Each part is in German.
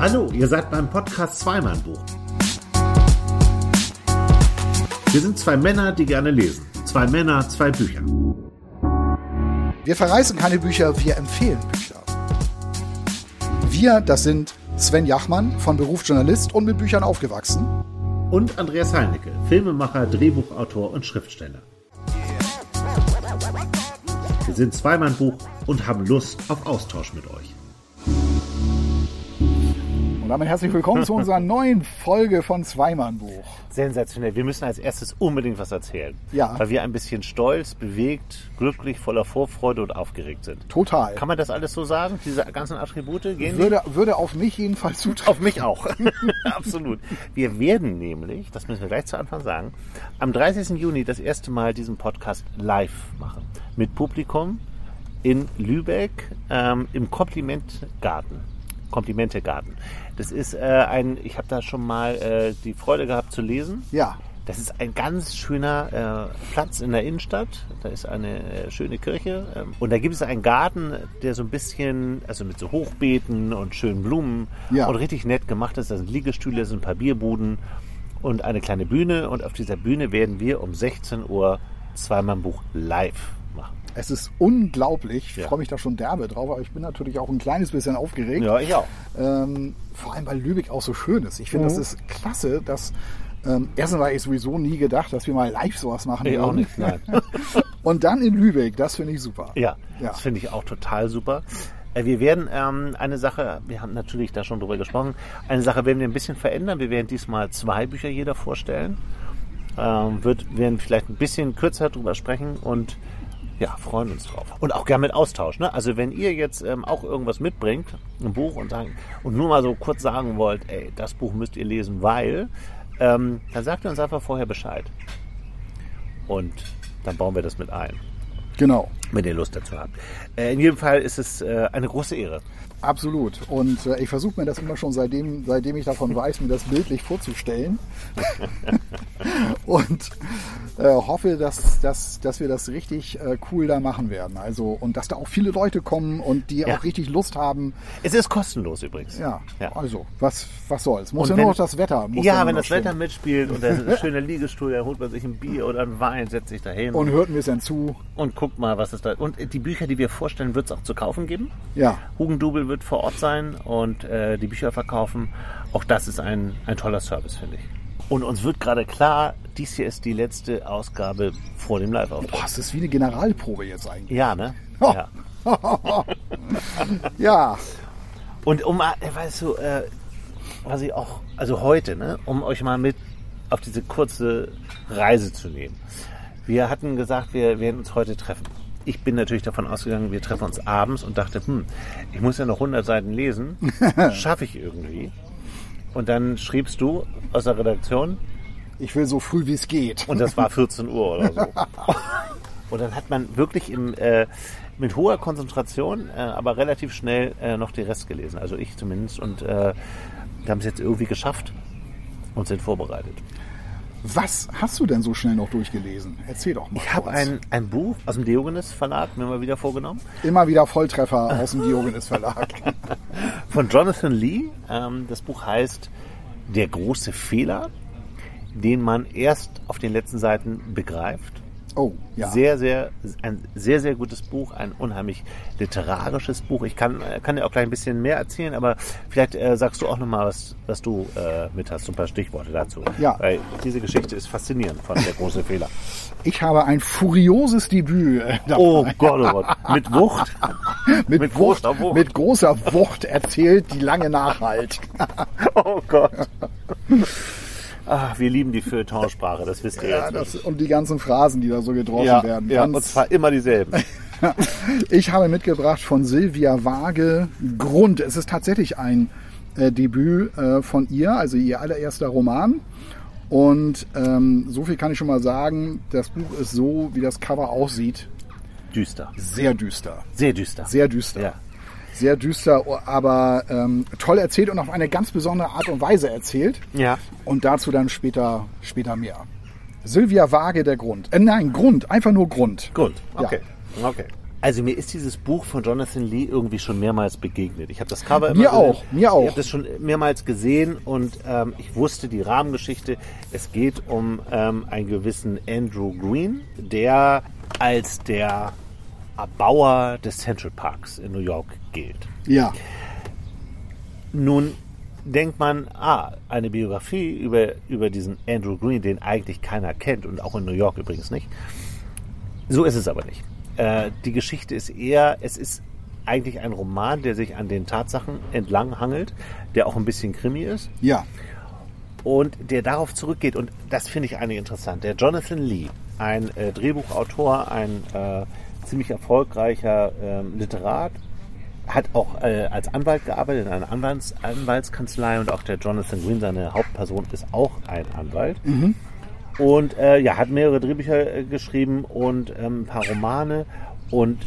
Hallo, ihr seid beim Podcast Zweimann-Buch. Wir sind zwei Männer, die gerne lesen. Zwei Männer, zwei Bücher. Wir verreißen keine Bücher, wir empfehlen Bücher. Wir, das sind Sven Jachmann, von Beruf Journalist und mit Büchern aufgewachsen. Und Andreas Heinecke, Filmemacher, Drehbuchautor und Schriftsteller. Wir sind Zweimann-Buch und haben Lust auf Austausch mit euch. Und damit herzlich willkommen zu unserer neuen Folge von Zweimann-Buch. Sensationell. Wir müssen als erstes unbedingt was erzählen. Ja. Weil wir ein bisschen stolz, bewegt, glücklich, voller Vorfreude und aufgeregt sind. Total. Kann man das alles so sagen? Diese ganzen Attribute gehen Würde, würde auf mich jedenfalls zutreffen. Auf mich auch. Absolut. Wir werden nämlich, das müssen wir gleich zu Anfang sagen, am 30. Juni das erste Mal diesen Podcast live machen. Mit Publikum in Lübeck ähm, im Komplimentgarten. Komplimentegarten. Das ist äh, ein, ich habe da schon mal äh, die Freude gehabt zu lesen. Ja. Das ist ein ganz schöner äh, Platz in der Innenstadt. Da ist eine äh, schöne Kirche. Ähm, und da gibt es einen Garten, der so ein bisschen, also mit so Hochbeeten und schönen Blumen Ja. und richtig nett gemacht ist. Da sind Liegestühle, sind ein paar Bierbuden und eine kleine Bühne. Und auf dieser Bühne werden wir um 16 Uhr zweimal ein Buch live. Es ist unglaublich. Ich Ja. freue mich da schon derbe drauf, aber ich bin natürlich auch ein kleines bisschen aufgeregt. Ja, ich auch. Ähm, vor allem, weil Lübeck auch so schön ist. Ich finde, Mhm. das ist klasse, dass ähm, erstens war ich sowieso nie gedacht, dass wir mal live sowas machen Ich auch würden. nicht, nein. Und dann in Lübeck, das finde ich super. Ja, Ja. das finde ich auch total super. Äh, Wir werden ähm, eine Sache, wir haben natürlich da schon drüber gesprochen, eine Sache werden wir ein bisschen verändern. Wir werden diesmal zwei Bücher jeder vorstellen. Ähm, wird, werden vielleicht ein bisschen kürzer drüber sprechen und ja, freuen uns drauf. Und auch gerne mit Austausch. Ne? Also wenn ihr jetzt ähm, auch irgendwas mitbringt, ein Buch und, sagen, und nur mal so kurz sagen wollt, ey, das Buch müsst ihr lesen, weil, ähm, dann sagt ihr uns einfach vorher Bescheid. Und dann bauen wir das mit ein Genau, wenn ihr Lust dazu habt. Äh, in jedem Fall ist es äh, eine große Ehre. absolut. Und äh, ich versuche mir das immer schon seitdem, seitdem ich davon weiß, mir das bildlich vorzustellen. und äh, hoffe, dass, dass, dass wir das richtig äh, cool da machen werden. Also und dass da auch viele Leute kommen und die Ja. auch richtig Lust haben. Es ist kostenlos übrigens. Ja, Ja. also was, was soll's. Muss Und ja wenn- nur noch das Wetter. Ja, dann wenn das Wetter stimmen. mitspielt und da ist ein schöner Liegestuhl, da holt man sich ein Bier oder einen Wein, setzt sich da hin Und und, hört ein bisschen zu. guckt mal, was es da Und die Bücher, die wir vorstellen, wird es auch zu kaufen geben. Ja, Hugendubel wird vor Ort sein und äh, die Bücher verkaufen. Auch das ist ein, ein toller Service, finde ich. Und uns wird gerade klar, dies hier ist die letzte Ausgabe vor dem Live-Auftritt. Boah, es ist wie eine Generalprobe jetzt eigentlich. Ja, ne? Oh. Ja. Ja, Und um, äh, weißt du, äh, was ich auch, also heute, ne, um euch mal mit auf diese kurze Reise zu nehmen. Wir hatten gesagt, wir werden uns heute treffen. Ich bin natürlich davon ausgegangen, wir treffen uns abends und dachte, hm, ich muss ja noch 100 Seiten lesen. Schaffe ich irgendwie. Und dann schriebst du aus der Redaktion, ich will so früh wie es geht. und das war 14 Uhr oder so. Und dann hat man wirklich im, äh, mit hoher Konzentration, äh, aber relativ schnell äh, noch die Rest gelesen. Also ich zumindest. Und äh, wir haben es jetzt irgendwie geschafft und sind vorbereitet. Was hast du denn so schnell noch durchgelesen? Erzähl doch mal. Ich habe ein, ein Buch aus dem Diogenes Verlag mir mal wieder vorgenommen. Immer wieder Volltreffer aus dem Diogenes Verlag. Von Jonathan Lee. Ähm, das Buch heißt Der große Fehler, den man erst auf den letzten Seiten begreift. Oh, ja. Sehr, sehr, ein sehr, sehr gutes Buch, ein unheimlich literarisches Buch. Ich kann, kann dir auch gleich ein bisschen mehr erzählen, aber vielleicht äh, sagst du auch nochmal, was, was du äh, mit hast, so ein paar Stichworte dazu. Ja. Weil diese Geschichte ist faszinierend von der große Fehler. Ich habe ein furioses Debüt äh, dabei. Oh Gott, oh Gott. Mit Wucht. mit, mit Wucht, großer Wucht. mit großer Wucht erzählt, die lange nachhalt. Oh Gott. Ah, wir lieben die Feuilletonsprache, das wisst ihr Ja, jetzt. das, und die ganzen Phrasen, die da so gedroschen ja, werden. ja, Ganz- und zwar immer dieselben. Ich habe mitgebracht von Silvia Waage Grund. Es ist tatsächlich ein äh, Debüt äh, von ihr, also ihr allererster Roman. Und ähm, so viel kann ich schon mal sagen, das Buch ist so, wie das Cover aussieht, Düster. sehr düster. Sehr düster. Sehr düster. Ja. Sehr düster, aber ähm, toll erzählt und auf eine ganz besondere Art und Weise erzählt. Ja. Und dazu dann später, später mehr. Silvia Waage der Grund. Äh, nein, Grund, einfach nur Grund. Gut. Ja. Okay. Okay. Also mir ist dieses Buch von Jonathan Lee irgendwie schon mehrmals begegnet. Ich habe das Cover Mir immer gesehen. auch, mir auch. Ich habe das schon mehrmals gesehen und ähm, ich wusste die Rahmengeschichte. Es geht um ähm, einen gewissen Andrew Green, der als der Erbauer des Central Parks in New York gilt. Ja. Nun denkt man, ah, eine Biografie über, über diesen Andrew Green, den eigentlich keiner kennt und auch in New York übrigens nicht. So ist es aber nicht. Äh, die Geschichte ist eher, es ist eigentlich ein Roman, der sich an den Tatsachen entlang hangelt, der auch ein bisschen Krimi ist Ja. und der darauf zurückgeht. Und das finde ich eigentlich interessant. Der Jonathan Lee, ein äh, Drehbuchautor, ein äh, ziemlich erfolgreicher ähm, Literat, hat auch äh, als Anwalt gearbeitet in einer Anwalts Anwaltskanzlei und auch der Jonathan Green, seine Hauptperson, ist auch ein Anwalt. Und äh, ja, hat mehrere Drehbücher äh, geschrieben und ähm, ein paar Romane. Und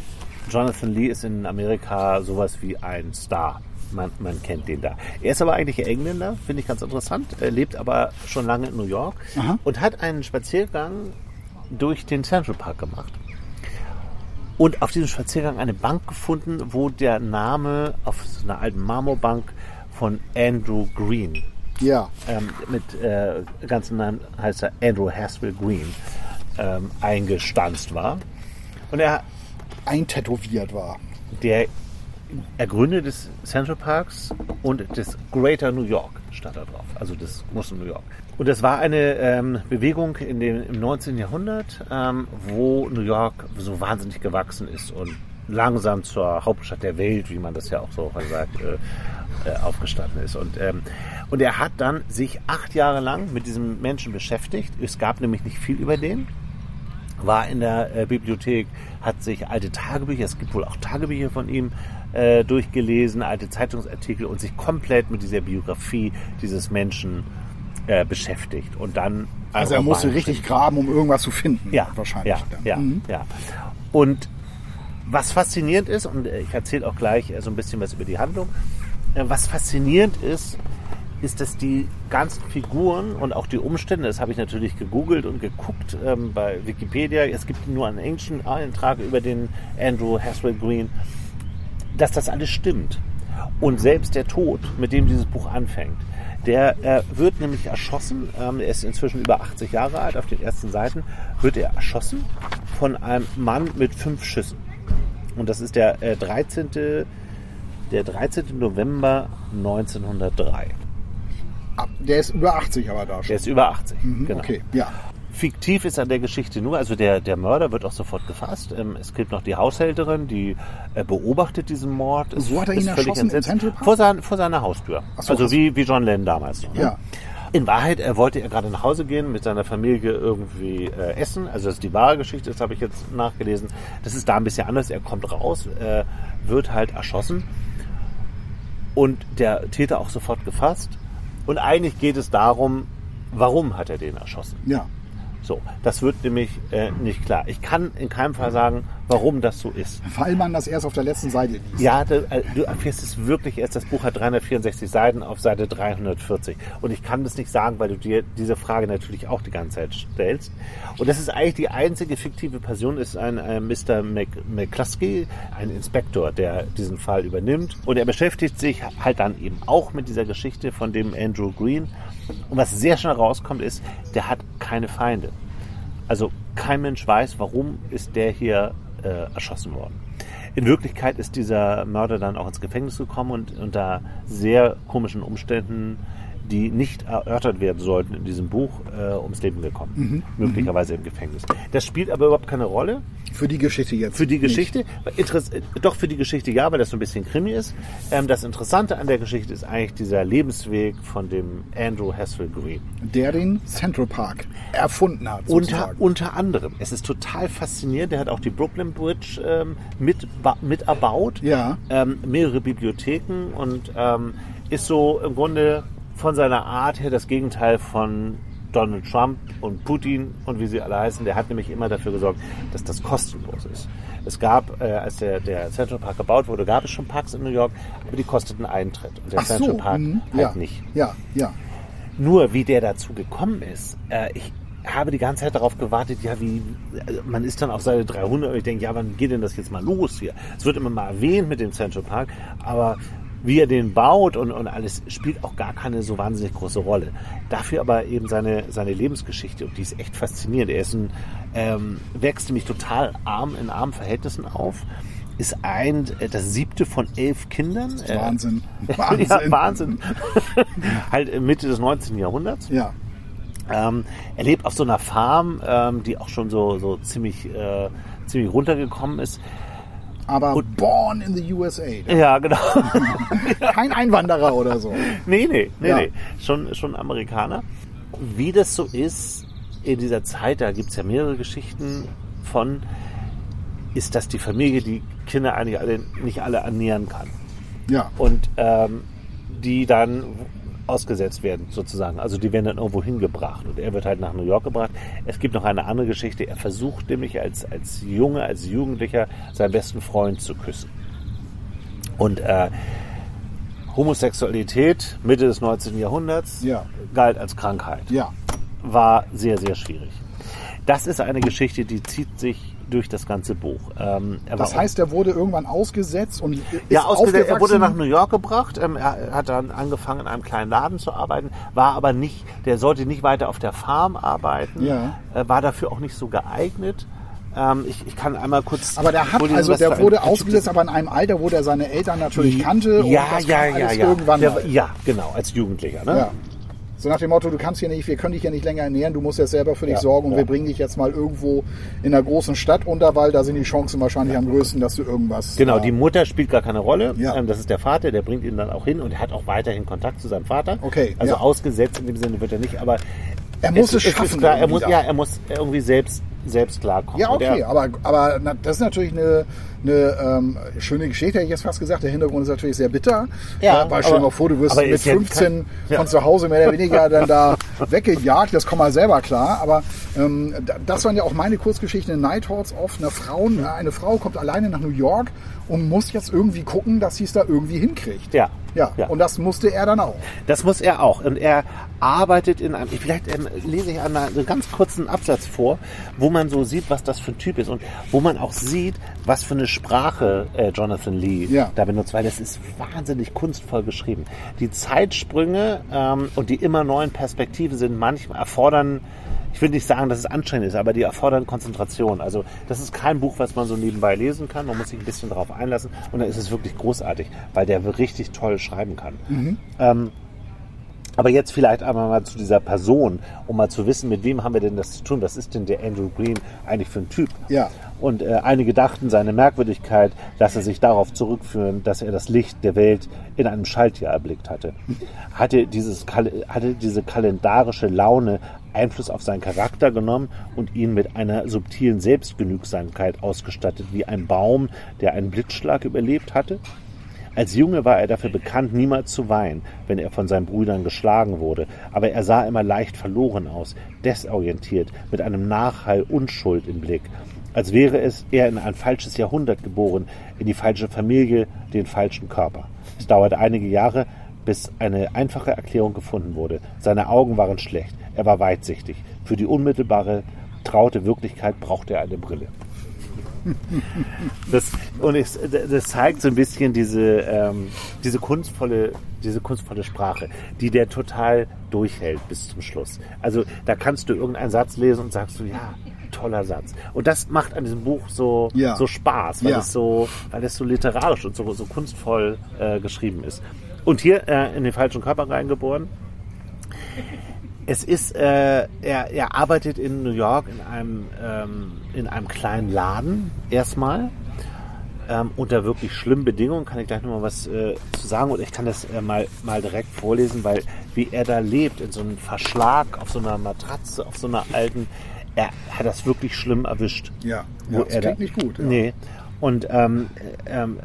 Jonathan Lee ist in Amerika sowas wie ein Star. Man, man kennt den da. Er ist aber eigentlich Engländer, finde ich ganz interessant. Er lebt aber schon lange in New York Aha. und hat einen Spaziergang durch den Central Park gemacht. Und auf diesem Spaziergang eine Bank gefunden, wo der Name auf so einer alten Marmorbank von Andrew Green Ja. ähm, mit äh, ganzen Namen heißt er Andrew Haswell Green ähm, eingestanzt war. Und er, Eintätowiert war. der Ergründer des Central Parks und des Greater New York stand da drauf, also des großen New York. Und das war eine ähm, Bewegung in dem, im 19. Jahrhundert, ähm, wo New York so wahnsinnig gewachsen ist und langsam zur Hauptstadt der Welt, wie man das ja auch so sagt, äh, äh, aufgestanden ist. Und, ähm, und er hat dann sich acht Jahre lang mit diesem Menschen beschäftigt. Es gab nämlich nicht viel über den war in der äh, Bibliothek, hat sich alte Tagebücher, es gibt wohl auch Tagebücher von ihm, äh, durchgelesen, alte Zeitungsartikel und sich komplett mit dieser Biografie dieses Menschen äh, beschäftigt. Und dann Also er musste richtig geschrieben. graben, um irgendwas zu finden. Ja, Wahrscheinlich. Ja, ja, Mhm. ja. Und was faszinierend ist, und ich erzähle auch gleich äh, so ein bisschen was über die Handlung, äh, was faszinierend ist, ist, dass die ganzen Figuren und auch die Umstände, das habe ich natürlich gegoogelt und geguckt ähm, bei Wikipedia, es gibt nur einen englischen Eintrag über den Andrew Haswell Green, dass das alles stimmt. Und selbst der Tod, mit dem dieses Buch anfängt, der äh, wird nämlich erschossen, ähm, er ist inzwischen über 80 Jahre alt, auf den ersten Seiten wird er erschossen von einem Mann mit fünf Schüssen. Und das ist der äh, 13. Der 13. November 1903. Ah, Der ist über 80 aber da schon. Der ist über 80. Mhm, genau. Okay, ja. Fiktiv ist an der Geschichte nur, also der, der Mörder wird auch sofort gefasst. Ähm, es gibt noch die Haushälterin, die äh, beobachtet diesen Mord. Ist- Wo hat er ihn erschossen? Vor, sein, vor seiner Haustür. So, also wie, wie John Lennon damals. Ne? Ja. In Wahrheit äh, wollte er gerade nach Hause gehen, mit seiner Familie irgendwie äh, essen. Also das ist die wahre Geschichte, das habe ich jetzt nachgelesen. Das ist da ein bisschen anders. Er kommt raus, äh, wird halt erschossen und der Täter auch sofort gefasst. Und eigentlich geht es darum, warum hat er den erschossen? Ja. So, das wird nämlich äh, nicht klar. Ich kann in keinem Fall sagen, warum das so ist. Weil man das erst auf der letzten Seite liest. Ja, du, äh, du erfährst es wirklich erst. Das Buch hat 364 Seiten auf Seite 340. Und ich kann das nicht sagen, weil du dir diese Frage natürlich auch die ganze Zeit stellst. Und das ist eigentlich die einzige fiktive Person, ist ein äh, Mr. Mc, McCluskey, ein Inspektor, der diesen Fall übernimmt. Und er beschäftigt sich halt dann eben auch mit dieser Geschichte von dem Andrew Green. Und was sehr schnell rauskommt, ist, der hat keine Feinde. Also kein Mensch weiß, warum ist der hier äh, erschossen worden. In Wirklichkeit ist dieser Mörder dann auch ins Gefängnis gekommen und unter sehr komischen Umständen, die nicht erörtert werden sollten in diesem Buch, äh, ums Leben gekommen. Möglicherweise im Gefängnis. Das spielt aber überhaupt keine Rolle Für die Geschichte jetzt. für die. Geschichte. Doch für die Geschichte ja, weil das so ein bisschen Krimi ist. Ähm, das Interessante an der Geschichte ist eigentlich dieser Lebensweg von dem Andrew Haswell Green. Der den Central Park erfunden hat. Unter, Sozusagen. unter anderem. Es ist total faszinierend. Der hat auch die Brooklyn Bridge ähm, mit, mit erbaut. Ja. Ähm, mehrere Bibliotheken und ähm, ist so im Grunde von seiner Art her das Gegenteil von Donald Trump und Putin und wie sie alle heißen. Der hat nämlich immer dafür gesorgt, dass das kostenlos ist. Es gab, äh, als der, der Central Park gebaut wurde, gab es schon Parks in New York, aber die kosteten Eintritt. Und der Ach Central so. Park mhm. halt ja. nicht. Ja, ja. Nur wie der dazu gekommen ist, äh, ich, habe die ganze Zeit darauf gewartet, ja, wie, also man ist dann auf Seite 300 und ich denke, ja, wann geht denn das jetzt mal los hier? Es wird immer mal erwähnt mit dem Central Park, aber wie er den baut und, und alles spielt auch gar keine so wahnsinnig große Rolle. Dafür aber eben seine, seine Lebensgeschichte und die ist echt faszinierend. Er ist ein, ähm, wächst nämlich total arm in armen Verhältnissen auf ist ein, äh, das siebte von elf Kindern. Wahnsinn. Wahnsinn. ja, Wahnsinn. halt Mitte des 19. Jahrhunderts. Ja. Ähm, er lebt auf so einer Farm, ähm, die auch schon so, so ziemlich, äh, ziemlich runtergekommen ist. Aber und, born in the USA. Ja, genau. Kein Einwanderer oder so. Nee, nee, nee, ja. nee. Schon, schon Amerikaner. Wie das so ist in dieser Zeit, da gibt es ja mehrere Geschichten von, ist, dass die Familie die Kinder eigentlich alle, nicht alle ernähren kann. Ja. Und ähm, die dann ausgesetzt werden, sozusagen. Also die werden dann irgendwo hingebracht und er wird halt nach New York gebracht. Es gibt noch eine andere Geschichte. Er versucht nämlich als, als Junge, als Jugendlicher seinen besten Freund zu küssen. Und äh, Homosexualität Mitte des 19. Jahrhunderts ja. galt als Krankheit. Ja. War sehr, sehr schwierig. Das ist eine Geschichte, die zieht sich durch das ganze Buch. Ähm, das heißt, er wurde irgendwann ausgesetzt und ist ja, ausgesetzt. Er wurde nach New York gebracht. Ähm, er hat dann angefangen, in einem kleinen Laden zu arbeiten, war aber nicht, der sollte nicht weiter auf der Farm arbeiten, ja. äh, war dafür auch nicht so geeignet. Ähm, ich, ich, kann einmal kurz. Aber der hat, also der wurde ausgesetzt, aber in einem Alter, wo der seine Eltern natürlich kannte. Ja, ja, ja, ja. Der, ja, genau, als Jugendlicher. Ne? Ja. So nach dem Motto, du kannst hier nicht, wir können dich ja nicht länger ernähren, du musst jetzt selber für dich ja, sorgen und ja. wir bringen dich jetzt mal irgendwo in einer großen Stadt unter, weil da sind die Chancen wahrscheinlich am größten, dass du irgendwas. Genau, äh, die Mutter spielt gar keine Rolle. Ja. Ähm, das ist der Vater, der bringt ihn dann auch hin und er hat auch weiterhin Kontakt zu seinem Vater. Okay. Also ausgesetzt in dem Sinne wird er nicht, aber er muss es, es schaffen. Klar, er muss, ja, er muss irgendwie selbst selbst klarkommen. Ja, okay, der, aber, aber das ist natürlich eine, eine ähm, schöne Geschichte, hätte ich jetzt fast gesagt. Der Hintergrund ist natürlich sehr bitter. Ja, weil stell dir mal vor, du wirst mit 15 ja von zu Hause mehr oder weniger dann da weggejagt. Das kommt mal selber klar. Aber ähm, das waren ja auch meine Kurzgeschichten in Nighthawks oft. Eine Frau, eine Frau kommt alleine nach New York und muss jetzt irgendwie gucken, dass sie es da irgendwie hinkriegt. Ja. Ja, ja, und das musste er dann auch. Das muss er auch. Und er arbeitet in einem, vielleicht ähm, lese ich einmal einen ganz kurzen Absatz vor, wo man so sieht, was das für ein Typ ist und wo man auch sieht, was für eine Sprache äh, Jonathan Lee ja. da benutzt, weil das ist wahnsinnig kunstvoll geschrieben. Die Zeitsprünge ähm, und die immer neuen Perspektiven sind manchmal erfordern ich will nicht sagen, dass es anstrengend ist, aber die erfordern Konzentration. Also das ist kein Buch, was man so nebenbei lesen kann. Man muss sich ein bisschen darauf einlassen und dann ist es wirklich großartig, weil der richtig toll schreiben kann. Mhm. Ähm, aber jetzt vielleicht einmal mal zu dieser Person, um mal zu wissen, mit wem haben wir denn das zu tun? Was ist denn der Andrew Green eigentlich für ein Typ? Ja. Und äh, einige dachten, seine Merkwürdigkeit lasse sich darauf zurückführen, dass er das Licht der Welt in einem Schaltjahr erblickt hatte. Hatte, dieses, hatte diese kalendarische Laune Einfluss auf seinen Charakter genommen und ihn mit einer subtilen Selbstgenügsamkeit ausgestattet, wie ein Baum, der einen Blitzschlag überlebt hatte? Als Junge war er dafür bekannt, niemals zu weinen, wenn er von seinen Brüdern geschlagen wurde, aber er sah immer leicht verloren aus, desorientiert, mit einem Nachhall Unschuld im Blick, als wäre es er in ein falsches Jahrhundert geboren, in die falsche Familie, den falschen Körper. Es dauerte einige Jahre, bis eine einfache Erklärung gefunden wurde. Seine Augen waren schlecht, er war weitsichtig. Für die unmittelbare, traute Wirklichkeit brauchte er eine Brille. Das, und es, das zeigt so ein bisschen diese, ähm, diese, kunstvolle, diese kunstvolle Sprache, die der total durchhält bis zum Schluss. Also da kannst du irgendeinen Satz lesen und sagst du, ja, toller Satz. Und das macht an diesem Buch so, ja. so Spaß, weil, ja. es so, weil es so literarisch und so, so kunstvoll äh, geschrieben ist. Und hier äh, in den falschen Körper reingeboren. Es ist, äh, er, er arbeitet in New York in einem, ähm, in einem kleinen Laden erstmal. Ähm, unter wirklich schlimmen Bedingungen kann ich gleich nochmal was äh, zu sagen und ich kann das äh, mal, mal direkt vorlesen, weil wie er da lebt, in so einem Verschlag auf so einer Matratze, auf so einer alten, er hat das wirklich schlimm erwischt. Ja, ja das klingt da, nicht gut. Ja. Nee. Und ähm, ähm,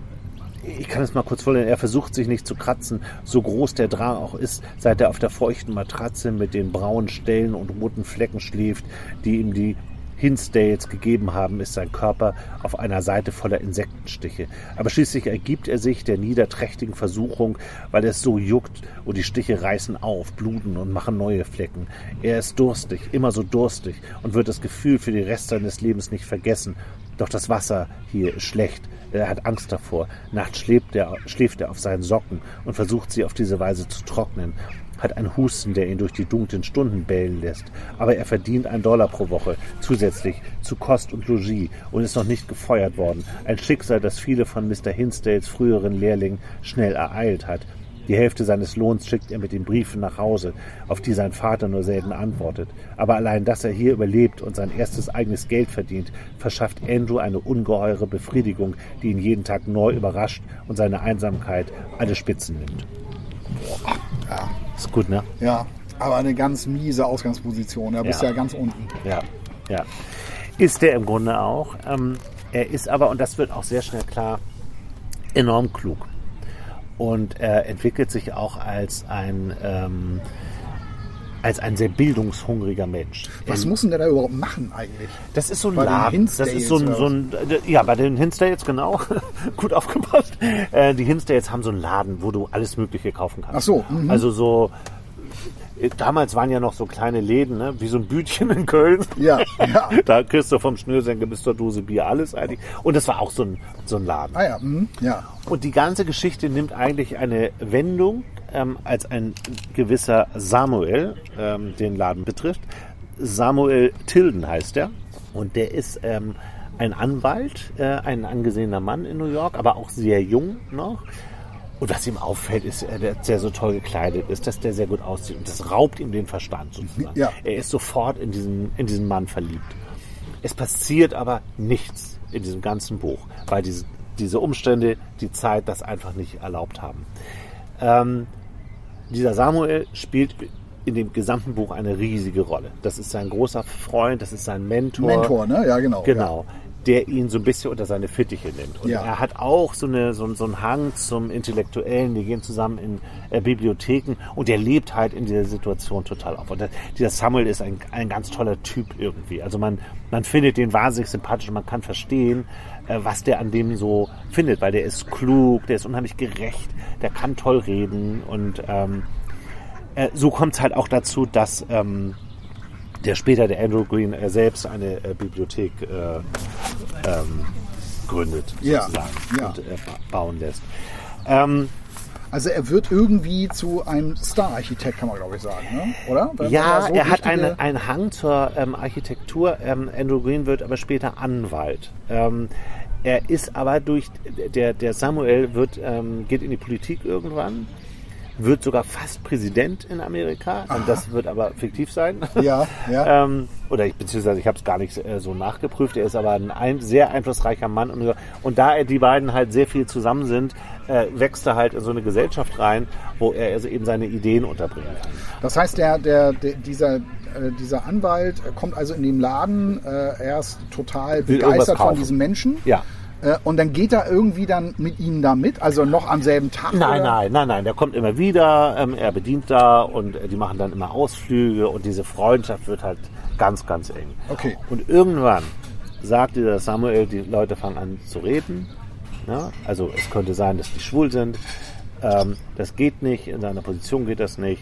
ich kann es mal kurz vorlesen, er versucht sich nicht zu kratzen, so groß der Drang auch ist, seit er auf der feuchten Matratze mit den braunen Stellen und roten Flecken schläft, die ihm die Hinsdales gegeben haben, ist sein Körper auf einer Seite voller Insektenstiche. Aber schließlich ergibt er sich der niederträchtigen Versuchung, weil es so juckt und die Stiche reißen auf, bluten und machen neue Flecken. Er ist durstig, immer so durstig und wird das Gefühl für die Rest seines Lebens nicht vergessen. Doch das Wasser hier ist schlecht. Er hat Angst davor. Nachts schläft er, schläft er auf seinen Socken und versucht sie auf diese Weise zu trocknen hat einen Husten, der ihn durch die dunklen Stunden bellen lässt. Aber er verdient einen Dollar pro Woche zusätzlich zu Kost und Logis und ist noch nicht gefeuert worden. Ein Schicksal, das viele von Mr. Hinsdales früheren Lehrlingen schnell ereilt hat. Die Hälfte seines Lohns schickt er mit den Briefen nach Hause, auf die sein Vater nur selten antwortet. Aber allein, dass er hier überlebt und sein erstes eigenes Geld verdient, verschafft Andrew eine ungeheure Befriedigung, die ihn jeden Tag neu überrascht und seine Einsamkeit alle Spitzen nimmt. Ja. Ist gut, ne? Ja, aber eine ganz miese Ausgangsposition. Da bist Ja. ja ganz unten. Ja, ja. Ist der im Grunde auch. Ähm, er ist aber, und das wird auch sehr schnell klar, enorm klug. Und er entwickelt sich auch als ein, ähm, als ein sehr bildungshungriger Mensch. Was Ähm, muss denn der da überhaupt machen eigentlich? das ist so ein Bei Laden. Das ist so ein, so ein ja, bei den Hinsdales, genau. Gut aufgepasst. Äh, die Hinsdales haben so einen Laden, wo du alles Mögliche kaufen kannst. Ach so, mhm. Also so, äh, damals waren ja noch so kleine Läden, ne? wie so ein Bütchen in Köln. Ja, ja. Da kriegst du vom Schnürsenkel bis zur Dose Bier alles eigentlich. Und das war auch so ein, so ein Laden. Ah ja, mhm. ja. Und die ganze Geschichte nimmt eigentlich eine Wendung, ähm, als ein gewisser Samuel ähm, den Laden betrifft. Samuel Tilden heißt er. Und der ist ähm, ein Anwalt, äh, ein angesehener Mann in New York, aber auch sehr jung noch. Und was ihm auffällt, ist, äh, dass der so toll gekleidet ist, dass der sehr gut aussieht. Und das raubt ihm den Verstand sozusagen. Ja. Er ist sofort in diesen, in diesen Mann verliebt. Es passiert aber nichts in diesem ganzen Buch, weil diese, diese Umstände, die Zeit das einfach nicht erlaubt haben. Ähm, dieser Samuel spielt in dem gesamten Buch eine riesige Rolle. Das ist sein großer Freund, das ist sein Mentor. Mentor, ne? Ja, genau. Genau. Der ihn so ein bisschen unter seine Fittiche nimmt. Und Ja. er hat auch so, eine, so, so einen Hang zum Intellektuellen. Die gehen zusammen in äh, Bibliotheken und er lebt halt in dieser Situation total auf. Und der, dieser Samuel ist ein, ein ganz toller Typ irgendwie. Also man, man findet den wahnsinnig sympathisch und man kann verstehen, was der an dem so findet, weil der ist klug, der ist unheimlich gerecht, der kann toll reden und ähm, äh, so kommt es halt auch dazu, dass ähm, der später, der Andrew Green, äh, selbst eine äh, Bibliothek äh, ähm, gründet, Ja, sozusagen, ja. und äh, ba- bauen lässt. Ähm, Also er wird irgendwie zu einem Star-Architekt, kann man glaube ich sagen, ne? oder? Wenn ja, so er hat eine, einen Hang zur ähm, Architektur. Ähm, Andrew Green wird aber später Anwalt. Er ist aber durch, der, der Samuel wird, ähm, geht in die Politik irgendwann, wird sogar fast Präsident in Amerika. Und das wird aber fiktiv sein. Ja, ja. ähm, oder ich, beziehungsweise ich habe es gar nicht äh, so nachgeprüft. Er ist aber ein, ein sehr einflussreicher Mann. Und, und da er die beiden halt sehr viel zusammen sind, äh, wächst er halt in so eine Gesellschaft rein, wo er also eben seine Ideen unterbringen kann. Das heißt, der, der, der, dieser, äh, dieser Anwalt kommt also in den Laden, äh, er ist total Will begeistert von diesem Menschen. Ja. Äh, und dann geht er irgendwie dann mit ihnen da mit, also noch am selben Tag. Nein, oder? nein, nein, nein. Der kommt immer wieder, ähm, er bedient da und äh, die machen dann immer Ausflüge und diese Freundschaft wird halt ganz, ganz eng. Okay. Und irgendwann sagt dieser Samuel, die Leute fangen an zu reden. Ja? Also es könnte sein, dass die schwul sind. Ähm, das geht nicht, in seiner Position geht das nicht.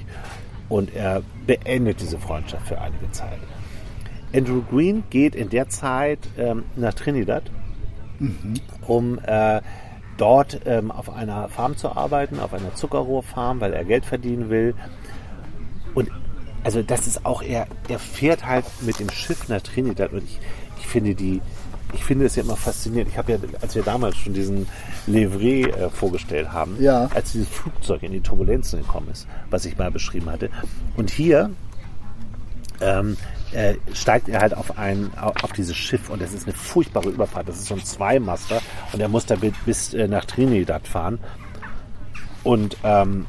Und er beendet diese Freundschaft für einige Zeit. Andrew Green geht in der Zeit ähm, nach Trinidad um äh, dort ähm, auf einer Farm zu arbeiten, auf einer Zuckerrohrfarm, weil er Geld verdienen will. Und also das ist auch, er, er fährt halt mit dem Schiff nach Trinidad und ich, ich finde die, ich finde es ja immer faszinierend. Ich habe ja, als wir damals schon diesen Livret äh, vorgestellt haben, Ja. als dieses Flugzeug in die Turbulenzen gekommen ist, was ich mal beschrieben hatte. Und hier ähm, äh, steigt er halt auf ein auf auf dieses Schiff und das ist eine furchtbare Überfahrt. Das ist so ein Zweimaster und er muss da bis, bis äh, nach Trinidad fahren. Und ähm,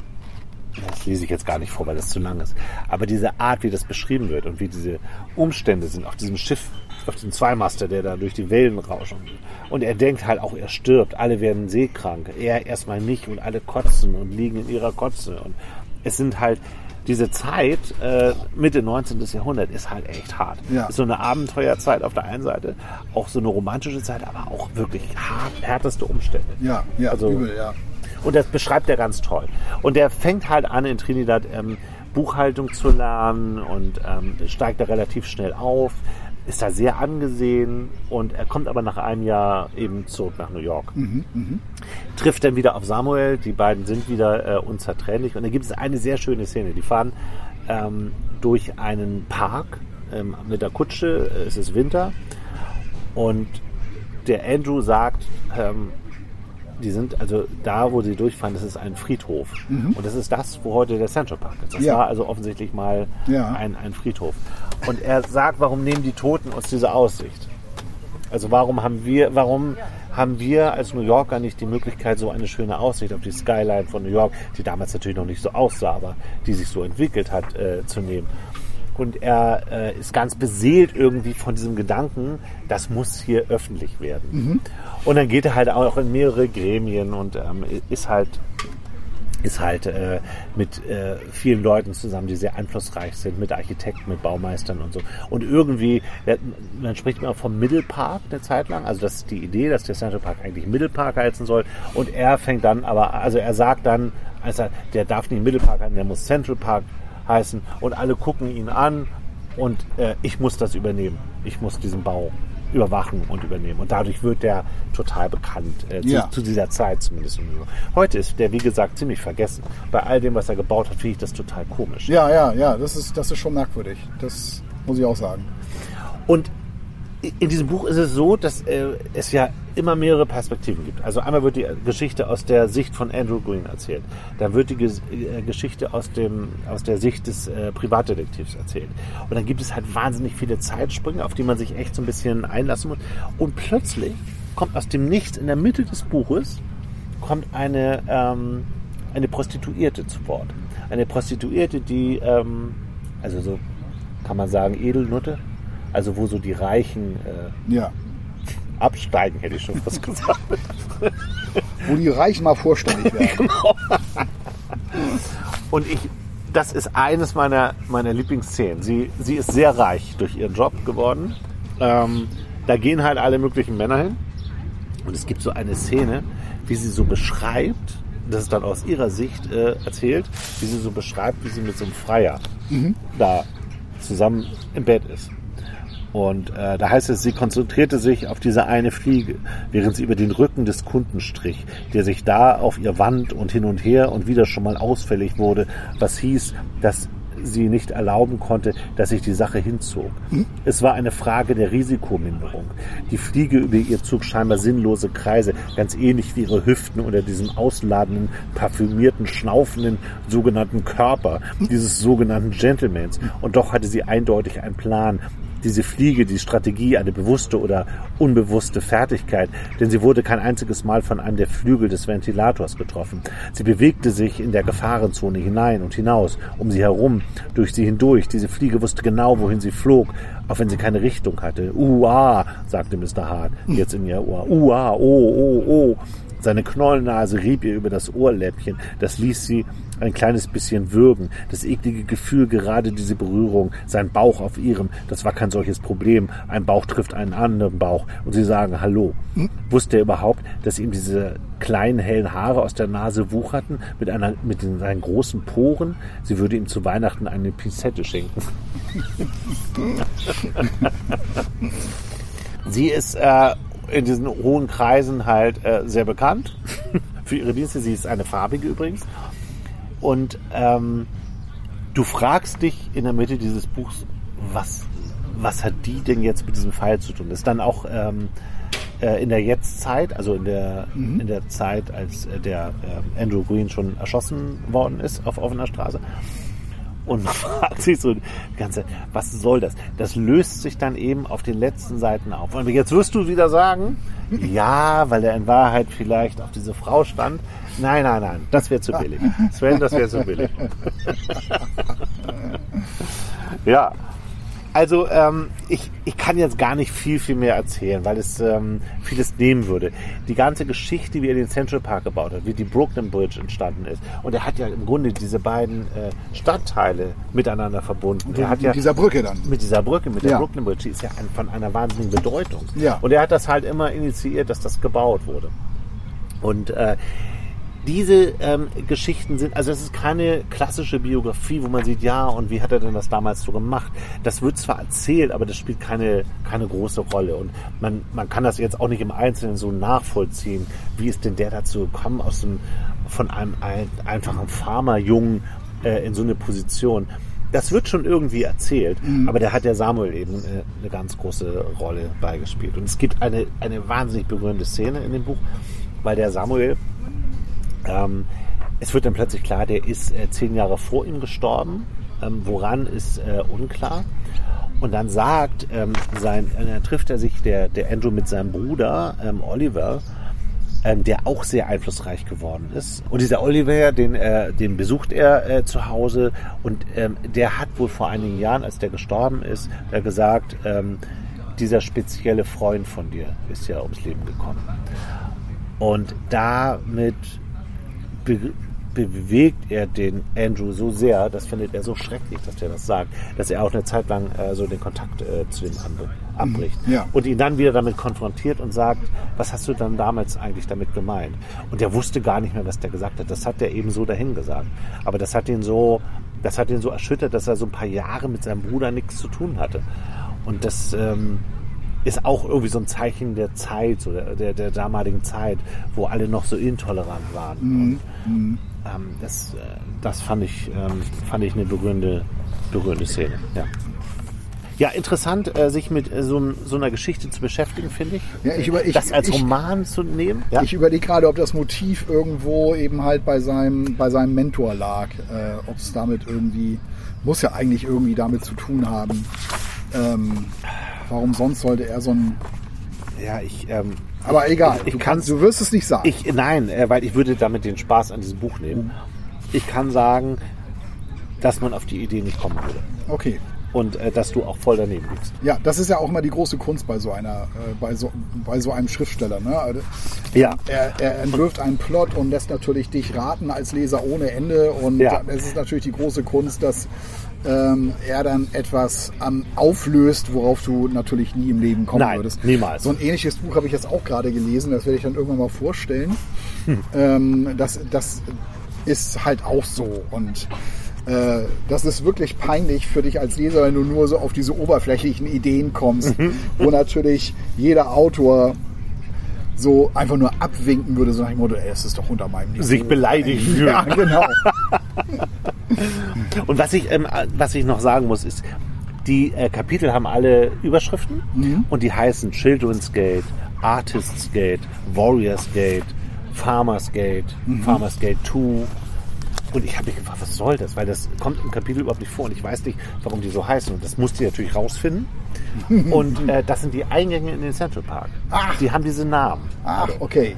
das lese ich jetzt gar nicht vor, weil das zu lang ist. Aber diese Art, wie das beschrieben wird und wie diese Umstände sind auf diesem Schiff, auf diesem Zweimaster, der da durch die Wellen rauscht. Und, und er denkt halt auch, er stirbt. Alle werden seekrank. Er erstmal nicht und alle kotzen und liegen in ihrer Kotze. Und es sind halt diese Zeit, äh, Mitte 19. Jahrhundert, ist halt echt hart. Ja. Ist so eine Abenteuerzeit auf der einen Seite, auch so eine romantische Zeit, aber auch wirklich hart, härteste Umstände. Ja, ja, Also- übel, ja. Und das beschreibt er ganz toll. Und er fängt halt an in Trinidad ähm, Buchhaltung zu lernen und ähm, steigt da relativ schnell auf, ist da sehr angesehen und er kommt aber nach einem Jahr eben zurück nach New York. Trifft dann wieder auf Samuel, die beiden sind wieder äh, unzertrennlich und da gibt es eine sehr schöne Szene. Die fahren ähm, durch einen Park ähm, mit der Kutsche, äh, es ist Winter und der Andrew sagt, ähm, die sind also da, wo sie durchfahren, das ist ein Friedhof. Und das ist das, wo heute der Central Park ist. Das Ja. war also offensichtlich mal Ja. ein, ein Friedhof. Und er sagt, warum nehmen die Toten uns diese Aussicht? Also warum haben wir, warum haben wir als New Yorker nicht die Möglichkeit, so eine schöne Aussicht auf die Skyline von New York, die damals natürlich noch nicht so aussah, aber die sich so entwickelt hat, äh, zu nehmen? Und er äh, ist ganz beseelt irgendwie von diesem Gedanken, das muss hier öffentlich werden. Und dann geht er halt auch in mehrere Gremien und ähm, ist halt ist halt äh, mit äh, vielen Leuten zusammen, die sehr einflussreich sind, mit Architekten, mit Baumeistern und so. Und irgendwie, man spricht immer vom Middle Park eine Zeit lang. Also das ist die Idee, dass der Central Park eigentlich Middle Park heißen soll. Und er fängt dann aber, also er sagt dann, also der darf nicht Middle Park heißen, der muss Central Park heißen. Und alle gucken ihn an und äh, ich muss das übernehmen. Ich muss diesen Bau überwachen und übernehmen. Und dadurch wird der total bekannt, äh, zu, Ja. zu dieser Zeit zumindest. Heute ist der, wie gesagt, ziemlich vergessen. Bei all dem, was er gebaut hat, finde ich das total komisch. Ja, ja, ja, das ist, das ist schon merkwürdig. Das muss ich auch sagen. Und in diesem Buch ist es so, dass äh, es ja immer mehrere Perspektiven gibt. Also einmal wird die Geschichte aus der Sicht von Andrew Green erzählt. Dann wird die Ges äh, Geschichte aus, dem, aus der Sicht des äh, Privatdetektivs erzählt. Und dann gibt es halt wahnsinnig viele Zeitsprünge, auf die man sich echt so ein bisschen einlassen muss. Und plötzlich kommt aus dem Nichts in der Mitte des Buches kommt eine, ähm, eine Prostituierte zu Wort. Eine Prostituierte, die, ähm, also so kann man sagen, Edelnutte, also wo so die Reichen äh, Ja. absteigen, hätte ich schon fast gesagt. Wo die Reichen mal vorstellig werden. Und ich, das ist eines meiner, meiner Lieblingsszenen. Sie, sie ist sehr reich durch ihren Job geworden. Ähm, da gehen halt alle möglichen Männer hin. Und es gibt so eine Szene, wie sie so beschreibt, das ist dann aus ihrer Sicht äh, erzählt, wie sie so beschreibt, wie sie mit so einem Freier da zusammen im Bett ist. Und äh, da heißt es, sie konzentrierte sich auf diese eine Fliege, während sie über den Rücken des Kunden strich, der sich da auf ihr wand und hin und her und wieder schon mal ausfällig wurde, was hieß, dass sie nicht erlauben konnte, dass sich die Sache hinzog. Es war eine Frage der Risikominderung. Die Fliege über ihr zog scheinbar sinnlose Kreise, ganz ähnlich wie ihre Hüften unter diesem ausladenden, parfümierten, schnaufenden sogenannten Körper dieses sogenannten Gentlemans. Und doch hatte sie eindeutig einen Plan, diese Fliege, die Strategie, eine bewusste oder unbewusste Fertigkeit, denn sie wurde kein einziges Mal von einem der Flügel des Ventilators getroffen. Sie bewegte sich in der Gefahrenzone hinein und hinaus, um sie herum, durch sie hindurch. Diese Fliege wusste genau, wohin sie flog, auch wenn sie keine Richtung hatte. Uah, sagte Mr. Hart jetzt in ihr Ohr. Uah, oh, oh, oh. Seine Knollennase rieb ihr über das Ohrläppchen. Das ließ sie ein kleines bisschen würgen. Das eklige Gefühl, gerade diese Berührung, sein Bauch auf ihrem, das war kein solches Problem. Ein Bauch trifft einen anderen Bauch und sie sagen Hallo. Wusste er überhaupt, dass ihm diese kleinen hellen Haare aus der Nase wucherten mit, einer, mit den, seinen großen Poren? Sie würde ihm zu Weihnachten eine Pinzette schenken. Sie ist äh, in diesen hohen Kreisen halt äh, sehr bekannt für ihre Dienste. Sie ist eine farbige übrigens. Und ähm, du fragst dich in der Mitte dieses Buchs, was, was hat die denn jetzt mit diesem Fall zu tun? Das ist dann auch ähm, äh, in der Jetztzeit, also in der, in der Zeit, als äh, der äh, Andrew Green schon erschossen worden ist auf offener Straße. Und man fragt sich so die ganze was soll das? Das löst sich dann eben auf den letzten Seiten auf. Und jetzt wirst du wieder sagen, ja, weil er in Wahrheit vielleicht auf diese Frau stand. Nein, nein, nein, das wäre zu billig. Sven, das wäre zu billig. ja. Also ähm, ich, ich kann jetzt gar nicht viel, viel mehr erzählen, weil es ähm, vieles nehmen würde. Die ganze Geschichte, wie er den Central Park gebaut hat, wie die Brooklyn Bridge entstanden ist. Und er hat ja im Grunde diese beiden äh, Stadtteile miteinander verbunden. er hat Mit ja dieser Brücke dann. mit dieser Brücke, mit der Ja. Brooklyn Bridge, die ist ja ein, von einer wahnsinnigen Bedeutung. Ja. Und er hat das halt immer initiiert, dass das gebaut wurde. Und äh, diese ähm, Geschichten sind, also es ist keine klassische Biografie, wo man sieht, ja, und wie hat er denn das damals so gemacht? Das wird zwar erzählt, aber das spielt keine, keine große Rolle. Und man, man kann das jetzt auch nicht im Einzelnen so nachvollziehen. Wie ist denn der dazu gekommen, aus dem, von einem ein, einfachen Farmerjungen äh, in so eine Position? Das wird schon irgendwie erzählt, aber da hat der Samuel eben äh, eine ganz große Rolle beigespielt. Und es gibt eine, eine wahnsinnig berührende Szene in dem Buch, weil der Samuel, ähm, es wird dann plötzlich klar, der ist äh, zehn Jahre vor ihm gestorben. Ähm, woran ist äh, unklar. Und dann sagt ähm, sein, äh, trifft er sich der, der Andrew mit seinem Bruder ähm, Oliver, ähm, der auch sehr einflussreich geworden ist. Und dieser Oliver, den, äh, den besucht er äh, zu Hause und ähm, der hat wohl vor einigen Jahren, als der gestorben ist, äh, gesagt, dieser spezielle Freund von dir ist ja ums Leben gekommen. Und damit be bewegt er den Andrew so sehr, das findet er so schrecklich, dass er das sagt, dass er auch eine Zeit lang äh, so den Kontakt äh, zu dem anbe- abbricht. ja. Und ihn dann wieder damit konfrontiert und sagt, was hast du dann damals eigentlich damit gemeint? Und er wusste gar nicht mehr, was der gesagt hat. Das hat er eben so dahin gesagt. Aber das hat ihn so, das hat ihn so erschüttert, dass er so ein paar Jahre mit seinem Bruder nichts zu tun hatte. Und das ähm, ist auch irgendwie so ein Zeichen der Zeit, so der, der, der damaligen Zeit, wo alle noch so intolerant waren. Und, ähm, das, äh, das fand ich, ähm, fand ich eine berührende, berührende Szene. Ja. Ja, interessant, äh, sich mit äh, so, so einer Geschichte zu beschäftigen, finde ich. Ja, ich über- ich- das als ich- Roman zu nehmen. Ja? Ich überlege gerade, ob das Motiv irgendwo eben halt bei seinem, bei seinem Mentor lag. Äh, ob es damit irgendwie, muss ja eigentlich irgendwie damit zu tun haben. Ähm, warum sonst sollte er so ein. ja, ich, ähm, Aber egal, Ich du, kann's- kannst, du wirst es nicht sagen. ich, nein, äh, weil ich würde damit den Spaß an diesem Buch nehmen. Ich kann sagen, dass man auf die Idee nicht kommen würde. okay. Und äh, dass du auch voll daneben liegst. Ja, das ist ja auch immer die große Kunst bei so einer, äh, bei so, bei so einem Schriftsteller. Ne? Also, Ja. Er, er entwirft einen Plot und lässt natürlich dich raten als Leser ohne Ende. Und Ja. es ist natürlich die große Kunst, dass ähm, er dann etwas ähm, auflöst, worauf du natürlich nie im Leben kommen Nein, würdest. niemals. So ein ähnliches Buch habe ich jetzt auch gerade gelesen, das werde ich dann irgendwann mal vorstellen. Hm. Ähm, das, das ist halt auch so. Und äh, das ist wirklich peinlich für dich als Leser, wenn du nur so auf diese oberflächlichen Ideen kommst, Mhm. wo natürlich jeder Autor so einfach nur abwinken würde, so nach dem Motto, ey, das ist doch unter meinem Niveau. Sich beleidigt fühlen. Ja, genau. Und was ich, ähm, was ich noch sagen muss, ist, die äh, Kapitel haben alle Überschriften und die heißen Children's Gate, Artists Gate, Warriors Gate, Farmers Gate, Farmers Gate 2. Und ich habe mich gefragt, was soll das? Weil das kommt im Kapitel überhaupt nicht vor und ich weiß nicht, warum die so heißen. Und das musste ich natürlich rausfinden. und äh, das sind die Eingänge in den Central Park. Ach. Die haben diese Namen. Ach, okay.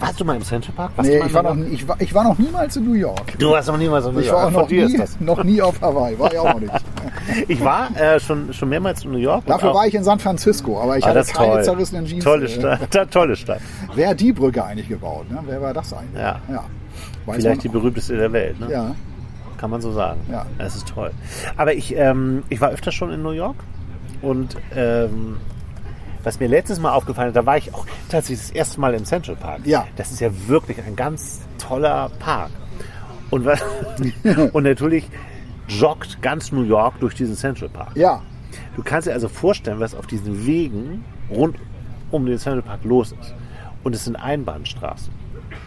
Warst du mal im Central Park? Warst Nee, ich war, noch, nie- ich, war, ich war noch niemals in New York. Du warst noch niemals in New Ich York. war auch noch nie, noch nie auf Hawaii. War ich auch noch nicht. Ich war äh, schon, schon mehrmals in New York. Dafür war ich in San Francisco, aber ich Ah, hatte keine toll. zerrissenen Jeans. Tolle Äh, Stadt. Tolle Stadt. Wer hat die Brücke eigentlich gebaut? Ne? Wer war das eigentlich? Ja. ja. Vielleicht die berühmteste der Welt. Ne? ja. Kann man so sagen. Ja. Das ist toll. Aber ich, ähm, ich war öfter schon in New York und ähm, was mir letztes Mal aufgefallen ist, da war ich auch tatsächlich das erste Mal im Central Park. Ja. Das ist ja wirklich ein ganz toller Park. Und, und natürlich joggt ganz New York durch diesen Central Park. Ja, Du kannst dir also vorstellen, was auf diesen Wegen rund um den Central Park los ist. Und es sind Einbahnstraßen.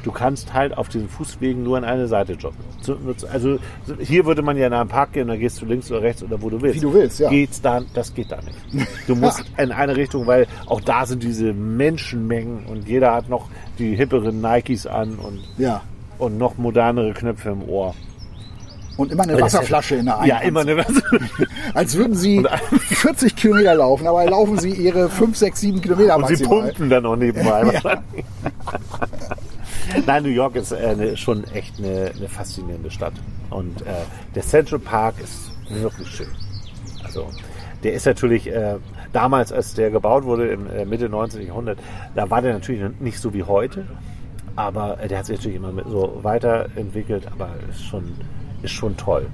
Du kannst halt auf diesen Fußwegen nur an eine Seite joggen. So- Also hier würde man ja in einen Park gehen, dann gehst du links oder rechts oder wo du willst. Wie du willst, ja. Geht's da, das geht da nicht. Du musst in eine Richtung, weil auch da sind diese Menschenmengen und jeder hat noch die hipperen Nikes an und, ja. und noch modernere Knöpfe im Ohr. Und immer eine ja- Wasserflasche in der einen Ja, immer eine Wasserflasche. Als würden sie 40 Kilometer laufen, aber laufen sie ihre 5, 6, 7 Kilometer Und sie maximal. pumpen dann noch nebenbei. wahrscheinlich. Nein, New York ist äh, eine, schon echt eine, eine faszinierende Stadt. Und äh, der Central Park ist wirklich schön. Also der ist natürlich äh, damals, als der gebaut wurde, im äh, Mitte 19. Jahrhundert, da war der natürlich nicht so wie heute. Aber äh, der hat sich natürlich immer so weiterentwickelt, aber ist schon, ist schon toll.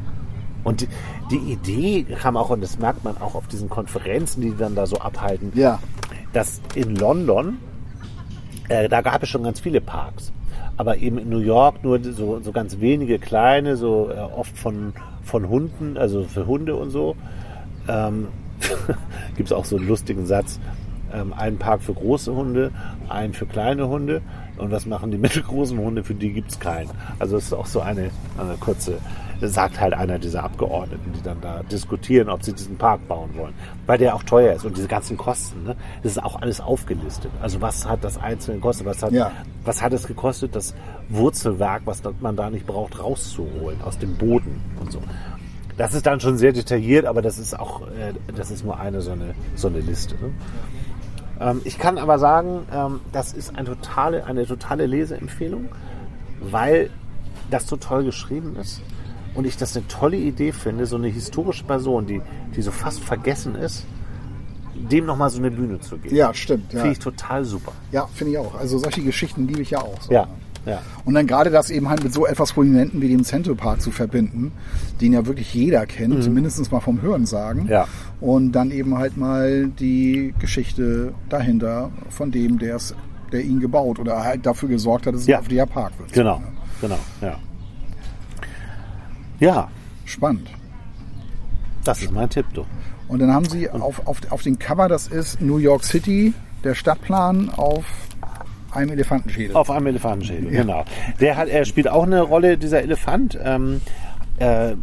Und die, die Idee kam auch, und das merkt man auch auf diesen Konferenzen, die dann da so abhalten, Ja. dass in London, äh, da gab es schon ganz viele Parks. Aber eben in New York nur so, so ganz wenige kleine, so äh, oft von, von Hunden, also für Hunde und so. Ähm, Gibt es auch so einen lustigen Satz. Ähm, einen Park für große Hunde, einen für kleine Hunde. Und was machen die mittelgroßen Hunde? Für die gibt es keinen. Also es ist auch so eine, eine kurze, sagt halt einer dieser Abgeordneten, die dann da diskutieren, ob sie diesen Park bauen wollen. Weil der auch teuer ist und diese ganzen Kosten, ne? das ist auch alles aufgelistet. Also was hat das Einzelne gekostet? Was hat, Ja. was hat es gekostet, das Wurzelwerk, was man da nicht braucht, rauszuholen aus dem Boden und so. Das ist dann schon sehr detailliert, aber das ist auch, äh, das ist nur eine so eine, so eine Liste. Ne? Ähm, ich kann aber sagen, ähm, das ist eine totale, eine totale Leseempfehlung, weil das so toll geschrieben ist und ich das eine tolle Idee finde, so eine historische Person, die, die so fast vergessen ist, dem nochmal so eine Bühne zu geben. Ja, stimmt. Ja, Finde ich total super. ja finde ich auch. Also solche Geschichten liebe ich ja auch. So. Ja, ja. Und dann gerade das eben halt mit so etwas Prominenten wie dem Central Park zu verbinden, den ja wirklich jeder kennt, mindestens mal vom Hören sagen. Mhm. Ja. Und dann eben halt mal die Geschichte dahinter von dem, der's, der ihn gebaut oder halt dafür gesorgt hat, dass es Ja. ein öffentlicher Park wird. Genau, genau, ja. Ja, Spannend. das ist mein Tipp, du. Und dann haben sie auf, auf, auf dem Cover, das ist New York City, der Stadtplan auf einem Elefantenschädel. Auf einem Elefantenschädel, genau. Der hat, er spielt auch eine Rolle, dieser Elefant. Ähm, äh,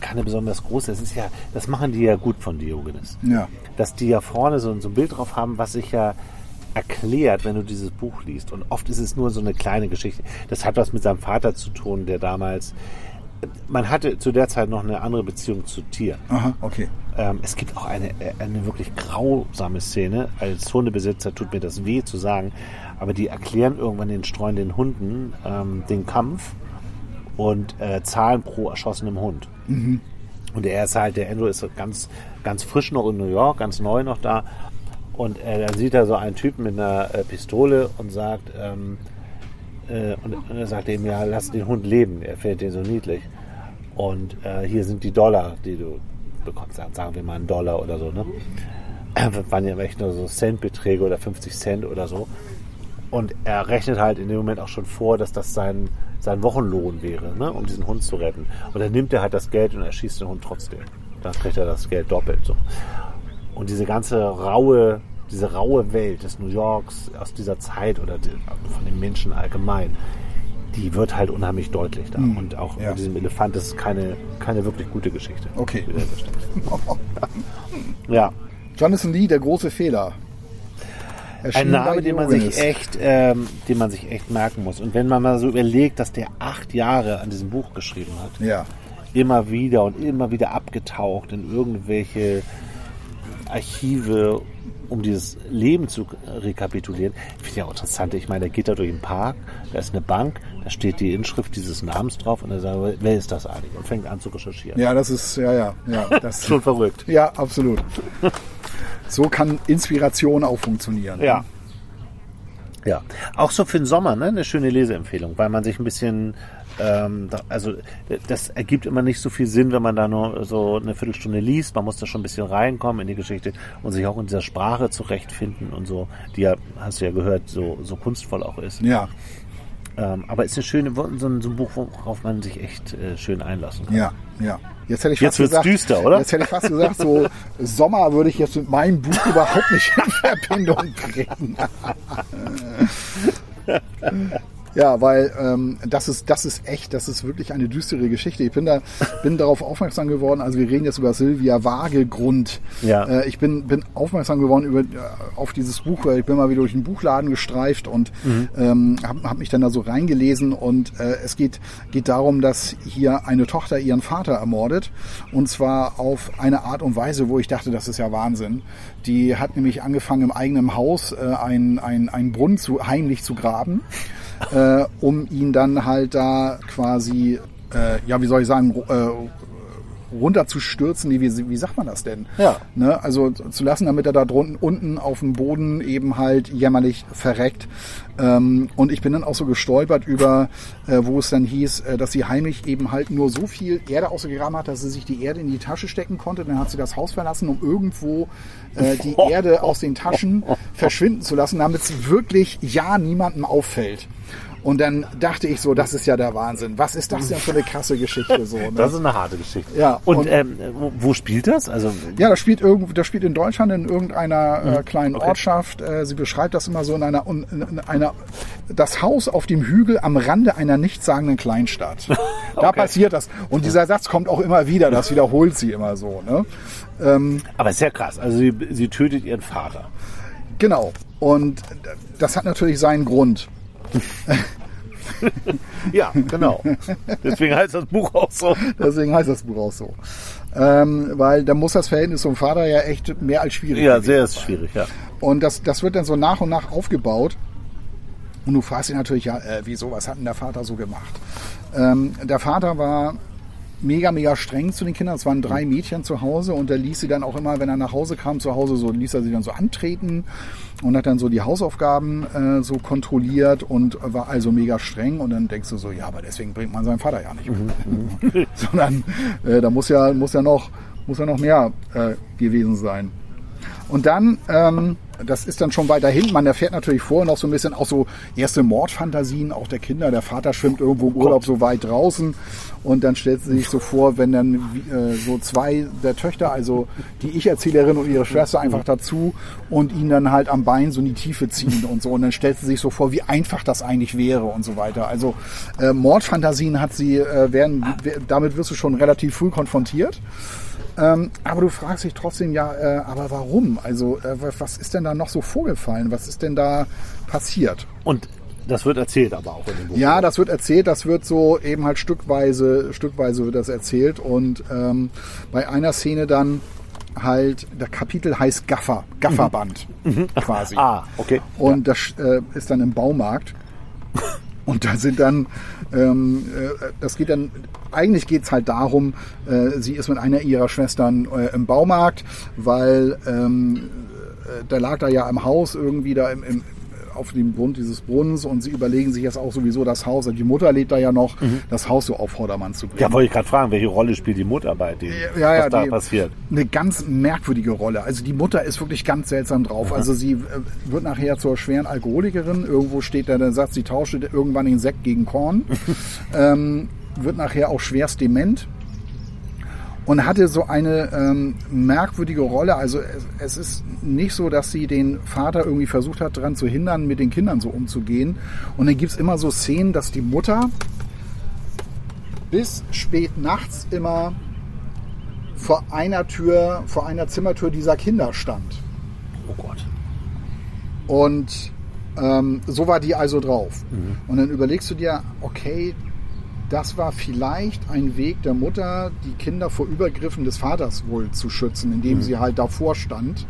keine besonders große. Das ist ja, das machen die ja gut von Diogenes. Ja. Dass die ja vorne so, so ein Bild drauf haben, was sich ja erklärt, wenn du dieses Buch liest. Und oft ist es nur so eine kleine Geschichte. Das hat was mit seinem Vater zu tun, der damals. Man hatte zu der Zeit noch eine andere Beziehung zu Tieren. Aha, okay. Ähm, es gibt auch eine, äh, eine wirklich grausame Szene. Als Hundebesitzer tut mir das weh zu sagen, aber die erklären irgendwann den streunenden Hunden ähm, den Kampf und äh, zahlen pro erschossenem Hund. Und er ist halt, der Andrew ist ganz, ganz frisch noch in New York, ganz neu noch da. Und äh, dann sieht er so einen Typen mit einer äh, Pistole und sagt, ähm, äh, und, und er sagt ihm, ja, lass den Hund leben, er findet den so niedlich. Und äh, hier sind die Dollar, die du bekommst, sagen- wir mal einen Dollar oder so, ne? Das waren ja echt nur so Centbeträge oder 50 Cent oder so. Und er rechnet halt in dem Moment auch schon vor, dass das sein, sein Wochenlohn wäre, ne? um diesen Hund zu retten. Und dann nimmt er halt das Geld und erschießt den Hund trotzdem. Dann kriegt er das Geld doppelt. So. Und diese ganze raue, diese raue Welt des New Yorks aus dieser Zeit oder die, von den Menschen allgemein, die wird halt unheimlich deutlich da. Und auch ja. mit diesem Elefant das ist keine, keine wirklich gute Geschichte. Okay. Ja. Jonathan Lee, der große Fehler. Ein Name, den man sich echt, ähm, den man sich echt merken muss. Und wenn man mal so überlegt, dass der acht Jahre an diesem Buch geschrieben hat, Ja. immer wieder und immer wieder abgetaucht in irgendwelche Archive, um dieses Leben zu rekapitulieren. Finde ich ja auch interessant. Ich meine, da geht er durch den Park, da ist eine Bank, da steht die Inschrift dieses Namens drauf und er sagt, wer ist das eigentlich? Und fängt an zu recherchieren. Ja, das ist, ja, ja, ja. Das, Schon verrückt. ja, absolut. So kann Inspiration auch funktionieren. Ja. Ja, auch so für den Sommer, ne? Eine schöne Leseempfehlung, weil man sich ein bisschen, ähm, also das ergibt immer nicht so viel Sinn, wenn man da nur so eine Viertelstunde liest. Man muss da schon ein bisschen reinkommen in die Geschichte und sich auch in dieser Sprache zurechtfinden und so, die ja, hast du ja gehört, so, so kunstvoll auch ist. Ja, Ähm, aber ist eine schöne, so ein, so ein Buch, worauf man sich echt äh, schön einlassen kann. ja, ja. Jetzt hätte ich Jetzt fast wird's gesagt, düster, oder? Jetzt hätte ich fast gesagt, so Sommer würde ich jetzt mit meinem Buch überhaupt nicht in Verbindung bringen. Ja, weil ähm, das ist das ist echt, das ist wirklich eine düstere Geschichte. Ich bin da bin darauf aufmerksam geworden. Also wir reden jetzt über Silvia Wagegrund. Ja. Äh, ich bin bin aufmerksam geworden über äh, auf dieses Buch. Ich bin mal wieder durch den Buchladen gestreift und ähm, habe hab mich dann da so reingelesen und äh, es geht geht darum, dass hier eine Tochter ihren Vater ermordet und zwar auf eine Art und Weise, wo ich dachte, das ist ja Wahnsinn. Die hat nämlich angefangen im eigenen Haus äh, einen ein, Brunnen zu heimlich zu graben äh, um ihn dann halt da quasi, äh, ja, wie soll ich sagen, äh, runterzustürzen, nee, wie, wie sagt man das denn? Ja. Ne? Also zu lassen, damit er da drunten unten auf dem Boden eben halt jämmerlich verreckt. Ähm, und ich bin dann auch so gestolpert über, äh, wo es dann hieß, äh, dass sie heimlich eben halt nur so viel Erde ausgegraben hat, dass sie sich die Erde in die Tasche stecken konnte. Dann hat sie das Haus verlassen, um irgendwo äh, die Erde aus den Taschen verschwinden zu lassen, damit es wirklich ja niemandem auffällt. Und dann dachte ich so, das ist ja der Wahnsinn. Was ist das denn für eine krasse Geschichte so? Ne? Das ist eine harte Geschichte. Ja, Und, und- ähm, wo, spielt das? Also Ja, das spielt irgendwo, das spielt in Deutschland in irgendeiner äh, kleinen Ortschaft. Äh, sie beschreibt das immer so in einer, in, in einer, das Haus auf dem Hügel am Rande einer nichtssagenden Kleinstadt. Da passiert das. Und dieser Satz kommt auch immer wieder. Das wiederholt sie immer so. Ne? aber sehr krass. Also sie, sie tötet ihren Vater. Genau. Und das hat natürlich seinen Grund. Ja, genau. Deswegen heißt das Buch auch so. Deswegen heißt das Buch auch so. Ähm, weil da muss das Verhältnis zum Vater ja echt mehr als schwierig Ja, sehr ist schwierig, ja. Und das, das wird dann so nach und nach aufgebaut. Und du fragst dich natürlich, ja, äh, wieso, was hat denn der Vater so gemacht? Ähm, der Vater war mega, mega streng zu den Kindern. Es waren drei Mädchen zu Hause und er ließ sie dann auch immer, wenn er nach Hause kam, zu Hause so, ließ er sie dann so antreten und hat dann so die Hausaufgaben äh, so kontrolliert und war also mega streng. Und dann denkst du so, ja, aber deswegen bringt man seinen Vater ja nicht um. Sondern äh, da muss ja, muss ja noch, muss ja noch mehr äh, gewesen sein. Und dann, ähm, das ist dann schon weiter hinten, man erfährt natürlich vorher noch so ein bisschen auch so erste Mordfantasien, auch der Kinder. Der Vater schwimmt irgendwo im Urlaub so weit draußen und dann stellt sie sich so vor, wenn dann äh, so zwei der Töchter, also die Ich-Erzählerin und ihre Schwester einfach dazu und ihn dann halt am Bein so in die Tiefe ziehen und so. Und dann stellt sie sich so vor, wie einfach das eigentlich wäre und so weiter. Also äh, Mordfantasien hat sie, äh, werden, damit wirst du schon relativ früh konfrontiert. Ähm, aber du fragst dich trotzdem ja, äh, aber warum? Also äh, was ist denn da noch so vorgefallen? Was ist denn da passiert? Und das wird erzählt aber auch in dem Buch. Ja, das wird erzählt, das wird so eben halt stückweise, stückweise wird das erzählt und ähm, bei einer Szene dann halt, der Kapitel heißt Gaffer, Gafferband quasi. Ah, okay. Und das äh, ist dann im Baumarkt. Und da sind dann, ähm, äh, das geht dann, eigentlich geht's halt darum, äh, sie ist mit einer ihrer Schwestern äh, im Baumarkt, weil ähm, äh, da lag da ja im Haus irgendwie da im, im, auf dem Grund dieses Brunnens und sie überlegen sich jetzt auch sowieso das Haus, die Mutter lebt da ja noch, das Haus so auf Vordermann zu bringen. Ja, wollte ich gerade fragen, welche Rolle spielt die Mutter bei dem, Ja, ja, was da die- passiert? Eine ganz merkwürdige Rolle. Also die Mutter ist wirklich ganz seltsam drauf. Also sie äh, wird nachher zur schweren Alkoholikerin. Irgendwo steht da der Satz, sie tauschte irgendwann den Sekt gegen Korn. ähm, wird nachher auch schwerst dement. Und hatte so eine ähm, merkwürdige Rolle. Also es, es ist nicht so, dass sie den Vater irgendwie versucht hat, daran zu hindern, mit den Kindern so umzugehen. Und dann gibt's immer so Szenen, dass die Mutter bis spät nachts immer vor einer Tür, vor einer Zimmertür dieser Kinder stand. Oh Gott. Und ähm, so war die also drauf. Und dann überlegst du dir, okay, das war vielleicht ein Weg der Mutter, die Kinder vor Übergriffen des Vaters wohl zu schützen, indem sie halt davor stand,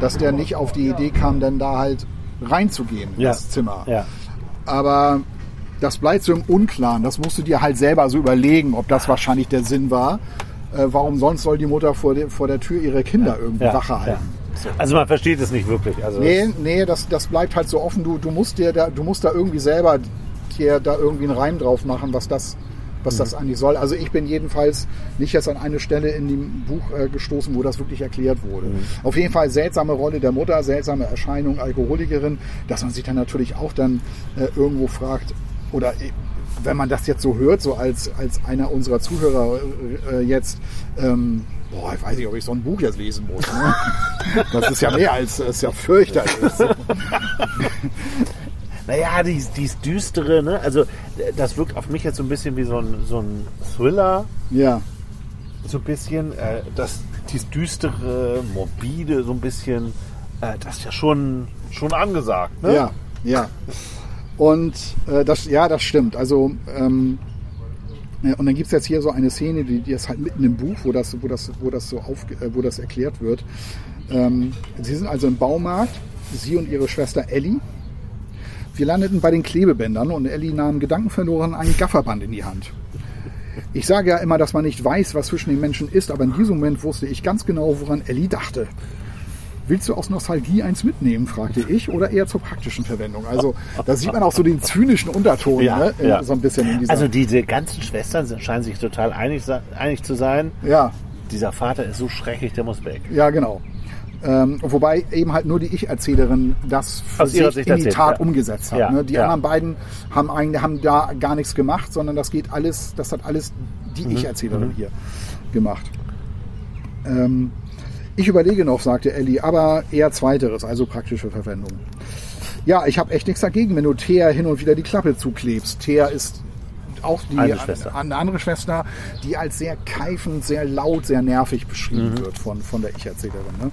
dass der nicht auf die Idee kam, dann da halt reinzugehen, Ja. das Zimmer. Ja. Aber das bleibt so im Unklaren. Das musst du dir halt selber so überlegen, ob das wahrscheinlich der Sinn war. Äh, warum sonst soll die Mutter vor, der- vor der Tür ihre Kinder irgendwie Ja. Wache ja. halten? Also man versteht es nicht wirklich. Also Nee, nee, das, das bleibt halt so offen. Du, du, musst dir da, du musst da irgendwie selber dir da irgendwie einen Reim drauf machen, was das, was das eigentlich soll. Also ich bin jedenfalls nicht jetzt an eine Stelle in dem Buch äh, gestoßen, wo das wirklich erklärt wurde. Auf jeden Fall seltsame Rolle der Mutter, seltsame Erscheinung, Alkoholikerin, dass man sich dann natürlich auch dann äh, irgendwo fragt, oder äh, wenn man das jetzt so hört, so als, als einer unserer Zuhörer äh, jetzt, ähm, boah, ich weiß nicht, ob ich so ein Buch jetzt lesen muss. Ne? Das ist ja mehr als, ist ja fürchterlich. Naja, die, die ist düstere, ne? Also das wirkt auf mich jetzt so ein bisschen wie so ein, so ein Thriller, Ja, so ein bisschen. Äh, das, dieses düstere, morbide, so ein bisschen, äh, das ist ja schon, schon angesagt, ne? ja, ja. Und äh, das, ja, das stimmt. Also ähm, ja, und dann gibt's jetzt hier so eine Szene, die, die ist halt mitten im Buch, wo das, wo das, wo das so auf, äh, wo das erklärt wird. Ähm, sie sind also im Baumarkt, sie und ihre Schwester Ellie. Wir landeten bei den Klebebändern und Ellie nahm gedankenverloren ein Gafferband in die Hand. Ich sage ja immer, dass man nicht weiß, was zwischen den Menschen ist, aber in diesem Moment wusste ich ganz genau, woran Ellie dachte. Willst du aus Nostalgie eins mitnehmen, fragte ich, oder eher zur praktischen Verwendung? Also da sieht man auch so den zynischen Unterton, Ja, ne? ja. so ein bisschen. Also diese ganzen Schwestern scheinen sich total einig, einig zu sein. ja, Dieser Vater ist so schrecklich, der muss weg. ja, genau. Ähm, wobei eben halt nur die Ich-Erzählerin das für Aus sich in die erzählt, Tat ja. umgesetzt hat. Ja, ne? Die ja. anderen beiden haben eigentlich haben da gar nichts gemacht, sondern das geht alles, das hat alles die Mhm. Ich-Erzählerin hier gemacht. Ähm, ich überlege noch, sagte Ellie, aber eher zweiteres, also praktische Verwendung. Ja, ich habe echt nichts dagegen, wenn du Thea hin und wieder die Klappe zuklebst. Thea ist auch die Eine Schwester. eine andere Schwester, die als sehr keifend, sehr laut, sehr nervig beschrieben wird von, von der Ich-Erzählerin. Ne?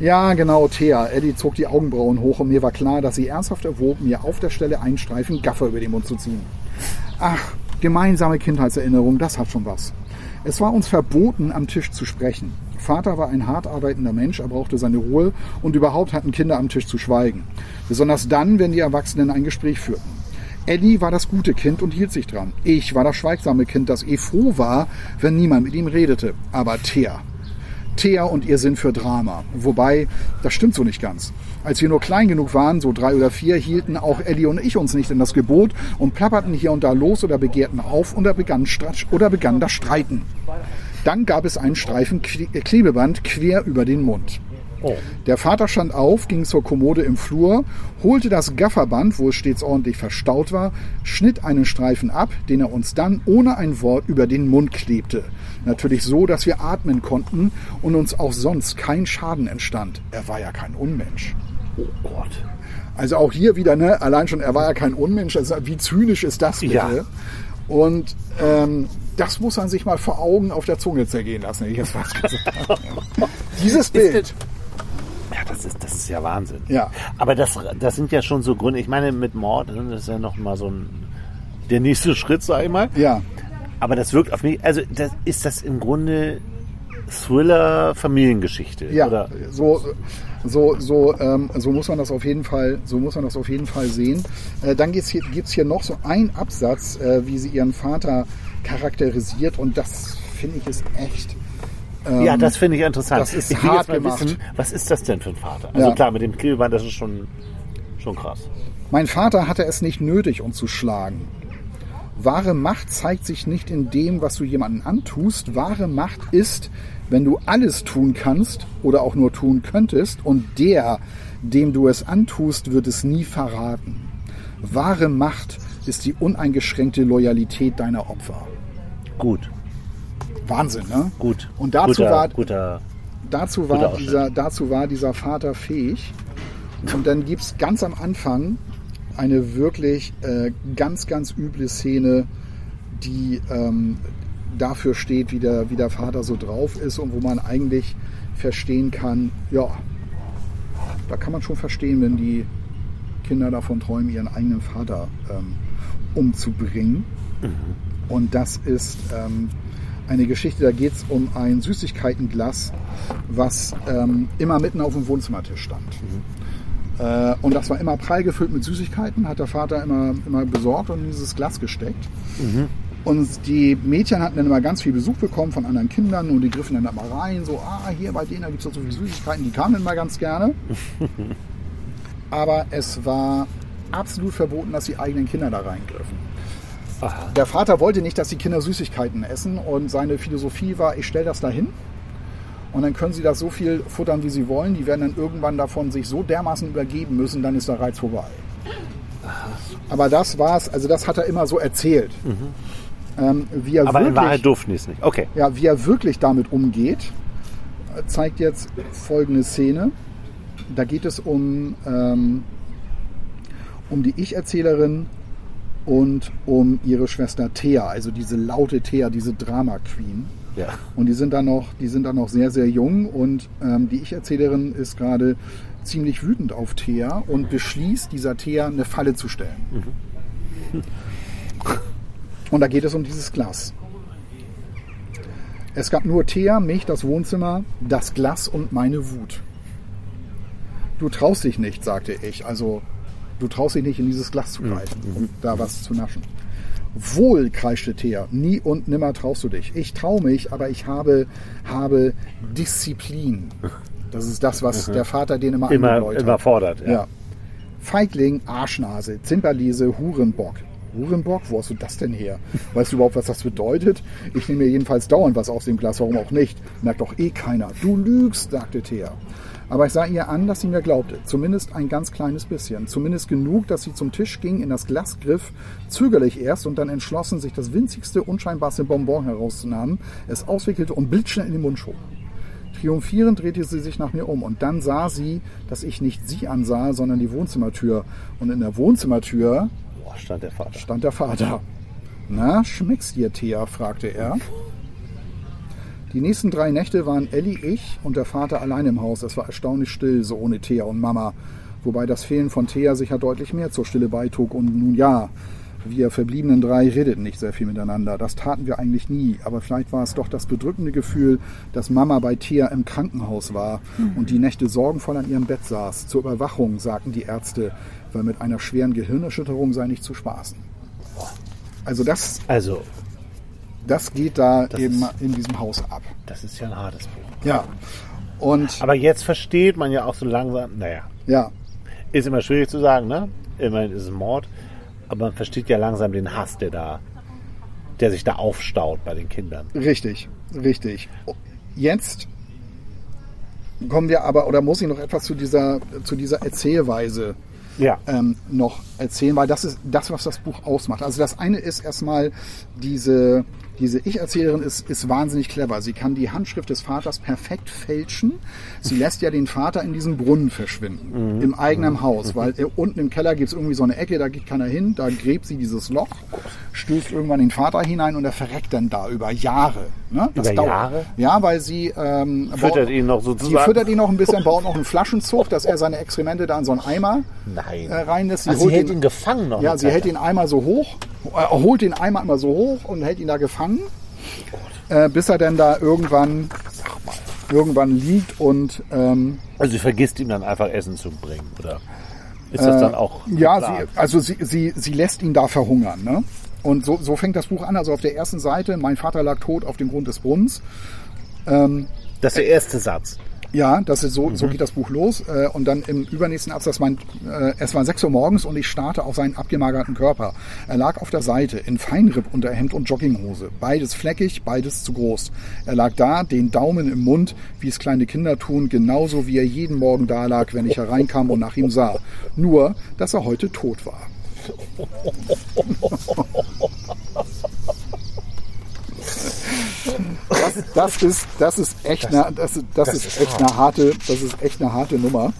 Ja, genau, Thea. Eddie zog die Augenbrauen hoch und mir war klar, dass sie ernsthaft erwog, mir auf der Stelle einen Streifen Gaffer über den Mund zu ziehen. Ach, gemeinsame Kindheitserinnerung, das hat schon was. Es war uns verboten, am Tisch zu sprechen. Vater war ein hart arbeitender Mensch, er brauchte seine Ruhe und überhaupt hatten Kinder am Tisch zu schweigen. Besonders dann, wenn die Erwachsenen ein Gespräch führten. Eddie war das gute Kind und hielt sich dran. Ich war das schweigsame Kind, das eh froh war, wenn niemand mit ihm redete. Aber Thea. Thea und ihr Sinn für Drama. Wobei, das stimmt so nicht ganz. Als wir nur klein genug waren, so drei oder vier, hielten auch Ellie und ich uns nicht in das Gebot und plapperten hier und da los oder begehrten auf oder begann, oder begann das Streiten. Dann gab es einen Streifen Kle- Klebeband quer über den Mund. Oh. Der Vater stand auf, ging zur Kommode im Flur, holte das Gafferband, wo es stets ordentlich verstaut war, schnitt einen Streifen ab, den er uns dann ohne ein Wort über den Mund klebte. Natürlich so, dass wir atmen konnten und uns auch sonst kein Schaden entstand. Er war ja kein Unmensch. Oh Gott. Also auch hier wieder, ne, allein schon, er war ja kein Unmensch. Also wie zynisch ist das bitte? Ja. Und ähm, das muss man sich mal vor Augen auf der Zunge zergehen lassen, ich jetzt gesagt. Dieses Bild. Ja, das ist, das ist ja Wahnsinn. Ja. Aber das, das sind ja schon so Gründe. Ich meine, mit Mord, das ist ja noch mal so ein, der nächste Schritt, sag ich mal. Ja, Aber das wirkt auf mich, also das, ist das im Grunde Thriller Familiengeschichte? ja, Oder? so, so, so, ähm, so muss man das auf jeden Fall, so muss man das auf jeden Fall sehen. Äh, dann gibt's hier, gibt's hier noch so einen Absatz, äh, wie sie ihren Vater charakterisiert und das finde ich ist echt. Ähm, ja, das finde ich interessant. das ist ich will hart jetzt mal gemacht. wissen, was ist das denn für ein Vater? Also Ja. klar, mit dem Klebeband, das ist schon, schon krass. Mein Vater hatte es nicht nötig, uns zu schlagen. Wahre Macht zeigt sich nicht in dem, was du jemanden antust. Wahre Macht ist, wenn du alles tun kannst oder auch nur tun könntest und der, dem du es antust, wird es nie verraten. Wahre Macht ist die uneingeschränkte Loyalität deiner Opfer. Gut, Wahnsinn, ne? gut. Und dazu guter, war- guter, dazu war, dieser, dazu war dieser Vater fähig. Und dann gibt es ganz am Anfang eine wirklich äh, ganz, ganz üble Szene, die ähm, dafür steht, wie der, wie der Vater so drauf ist und wo man eigentlich verstehen kann, ja, da kann man schon verstehen, wenn die Kinder davon träumen, ihren eigenen Vater ähm, umzubringen. Und das ist ähm, eine Geschichte, da geht es um ein Süßigkeitenglas, was ähm, immer mitten auf dem Wohnzimmertisch stand. Äh, und das war immer prall gefüllt mit Süßigkeiten, hat der Vater immer, immer besorgt und in dieses Glas gesteckt. Und die Mädchen hatten dann immer ganz viel Besuch bekommen von anderen Kindern und die griffen dann da mal rein, so, ah, hier bei denen gibt es so viele Süßigkeiten, die kamen dann mal ganz gerne. Aber es war absolut verboten, dass die eigenen Kinder da reingriffen. Aha. Der Vater wollte nicht, dass die Kinder Süßigkeiten essen und seine Philosophie war, ich stelle das dahin und dann können sie das so viel futtern, wie sie wollen. Die werden dann irgendwann davon sich so dermaßen übergeben müssen, dann ist der Reiz vorbei. Aber das war's, also das hat er immer so erzählt. Ähm, wie er Mhm. Aber in wirklich, Wahrheit durften die es nicht. Okay. ja, wie er wirklich damit umgeht, zeigt jetzt folgende Szene. Da geht es um, ähm, um die Ich-Erzählerin und um ihre Schwester Thea, also diese laute Thea, diese Drama Queen. Ja. Und die sind dann noch, die sind dann noch sehr, sehr jung und ähm, die Ich-Erzählerin ist gerade ziemlich wütend auf Thea und beschließt, dieser Thea eine Falle zu stellen. Und da geht es um dieses Glas. Es gab nur Thea, mich, das Wohnzimmer, das Glas und meine Wut. Du traust dich nicht, sagte ich. Also, du traust dich nicht, in dieses Glas zu greifen und da was zu naschen. Wohl, kreischte Thea, nie und nimmer traust du dich. Ich trau mich, aber ich habe, habe Disziplin. Das ist das, was der Vater den immer, Immer, immer fordert. Ja. Ja. Feigling, Arschnase, Zimperliese, Hurenbock. Hurenbock? Wo hast du das denn her? Weißt du überhaupt, was das bedeutet? Ich nehme mir jedenfalls dauernd was aus dem Glas, warum auch nicht? Merkt doch eh keiner. Du lügst, sagte Thea. Aber ich sah ihr an, dass sie mir glaubte. Zumindest ein ganz kleines bisschen. Zumindest genug, dass sie zum Tisch ging, in das Glas griff, zögerlich erst und dann entschlossen, sich das winzigste, unscheinbarste Bonbon herauszunehmen, es auswickelte und blitzschnell in den Mund schob. Triumphierend drehte sie sich nach mir um und dann sah sie, dass ich nicht sie ansah, sondern die Wohnzimmertür. Und in der Wohnzimmertür Boah, stand der Vater. stand der Vater. Na, schmeckst dir, Thea? fragte er. Die nächsten drei Nächte waren Elli, ich und der Vater allein im Haus. Es war erstaunlich still, so ohne Thea und Mama. Wobei das Fehlen von Thea sicher deutlich mehr zur Stille beitrug. Und nun ja, wir verbliebenen drei redeten nicht sehr viel miteinander. Das taten wir eigentlich nie. Aber vielleicht war es doch das bedrückende Gefühl, dass Mama bei Thea im Krankenhaus war und die Nächte sorgenvoll an ihrem Bett saß. Zur Überwachung, sagten die Ärzte, weil mit einer schweren Gehirnerschütterung sei nicht zu spaßen. Also das, Also, das geht da Das eben ist- in diesem Haus ab. das ist ja ein hartes Buch. Ja. Und Aber jetzt versteht man ja auch so langsam, naja, ja, ist immer schwierig zu sagen, ne? Immerhin ist es ein Mord. Aber man versteht ja langsam den Hass, der da, der sich da aufstaut bei den Kindern. richtig, richtig. Jetzt kommen wir aber, oder muss ich noch etwas zu dieser, zu dieser Erzählweise Ja. ähm, noch erzählen, weil das ist das, was das Buch ausmacht. Also das eine ist erstmal diese, diese Ich-Erzählerin ist, ist wahnsinnig clever. Sie kann die Handschrift des Vaters perfekt fälschen. Sie lässt ja den Vater in diesen Brunnen verschwinden, im eigenen Haus, weil äh, unten im Keller gibt es irgendwie so eine Ecke, da geht keiner hin, da gräbt sie dieses Loch, stößt irgendwann den Vater hinein und er verreckt dann da über Jahre. Ne? Das Über Jahre? Ja, weil sie ähm, Füttert baut- ihn noch Sie sozusagen. füttert ihn noch ein bisschen, baut noch einen Flaschenzug, dass er seine Exkremente da in so einen Eimer Nein. äh, reinlässt. Sie, Ach, sie hält ihn, ihn gefangen noch. ja, sie hält ihn einmal so hoch, holt ihn einmal immer so hoch und hält ihn da gefangen, äh, bis er dann da irgendwann, irgendwann liegt und ähm, Also sie vergisst ihm dann einfach Essen zu bringen, oder? Ist das dann auch Äh, ja, geplant? sie, also sie, sie, sie lässt ihn da verhungern. Ne? Und so, so fängt das Buch an. Also auf der ersten Seite, mein Vater lag tot auf dem Grund des Brunnens. Das ist der erste Satz. Ja, das ist so, so geht das Buch los. Äh, Und dann im übernächsten Absatz, mein, äh, es war 6 Uhr morgens und ich starrte auf seinen abgemagerten Körper. Er lag auf der Seite in Feinrippunterhemd und Jogginghose. Beides fleckig, beides zu groß. Er lag da, den Daumen im Mund, wie es kleine Kinder tun, genauso wie er jeden Morgen da lag, wenn ich hereinkam und nach ihm sah. Nur, dass er heute tot war. Das, das ist, das ist echt, eine, das, ist- das, ist echt eine harte, das ist echt eine harte Nummer.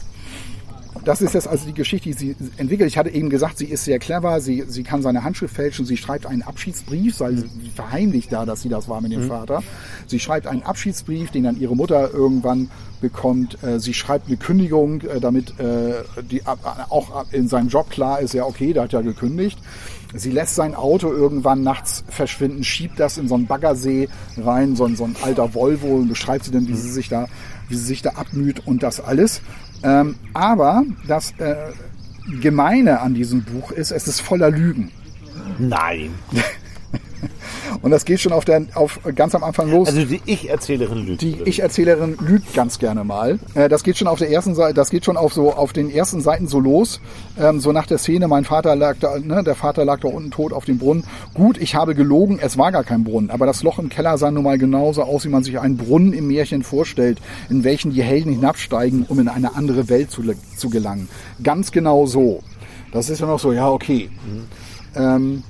Das ist jetzt also die Geschichte, die sie entwickelt. Ich hatte eben gesagt, sie ist sehr clever, sie, sie kann seine Handschrift fälschen, sie schreibt einen Abschiedsbrief, weil sie verheimlicht da, dass sie das war mit dem Vater. Sie schreibt einen Abschiedsbrief, den dann ihre Mutter irgendwann bekommt. Äh, Sie schreibt eine Kündigung, äh, damit äh, die auch in seinem Job klar ist, ja okay, der hat ja gekündigt. Sie lässt sein Auto irgendwann nachts verschwinden, schiebt das in so einen Baggersee rein, so ein, so ein alter Volvo und beschreibt sie dann, wie sie sich da, wie sie sich da abmüht und das alles. Ähm, aber das äh, Gemeine an diesem Buch ist, es ist voller Lügen. Nein. Und das geht schon auf der, auf, ganz am Anfang los. Also die Ich-Erzählerin lügt. Die Ich-Erzählerin lügt ganz gerne mal. Äh, das geht schon auf der ersten Seite, das geht schon auf so auf den ersten Seiten so los. Ähm, so nach der Szene, mein Vater lag da, ne, der Vater lag da unten tot auf dem Brunnen. Gut, ich habe gelogen, es war gar kein Brunnen, aber das Loch im Keller sah nun mal genauso aus, wie man sich einen Brunnen im Märchen vorstellt, in welchen die Helden hinabsteigen, um in eine andere Welt zu, zu gelangen. Ganz genau so. Das ist ja noch so, ja, okay. Ähm,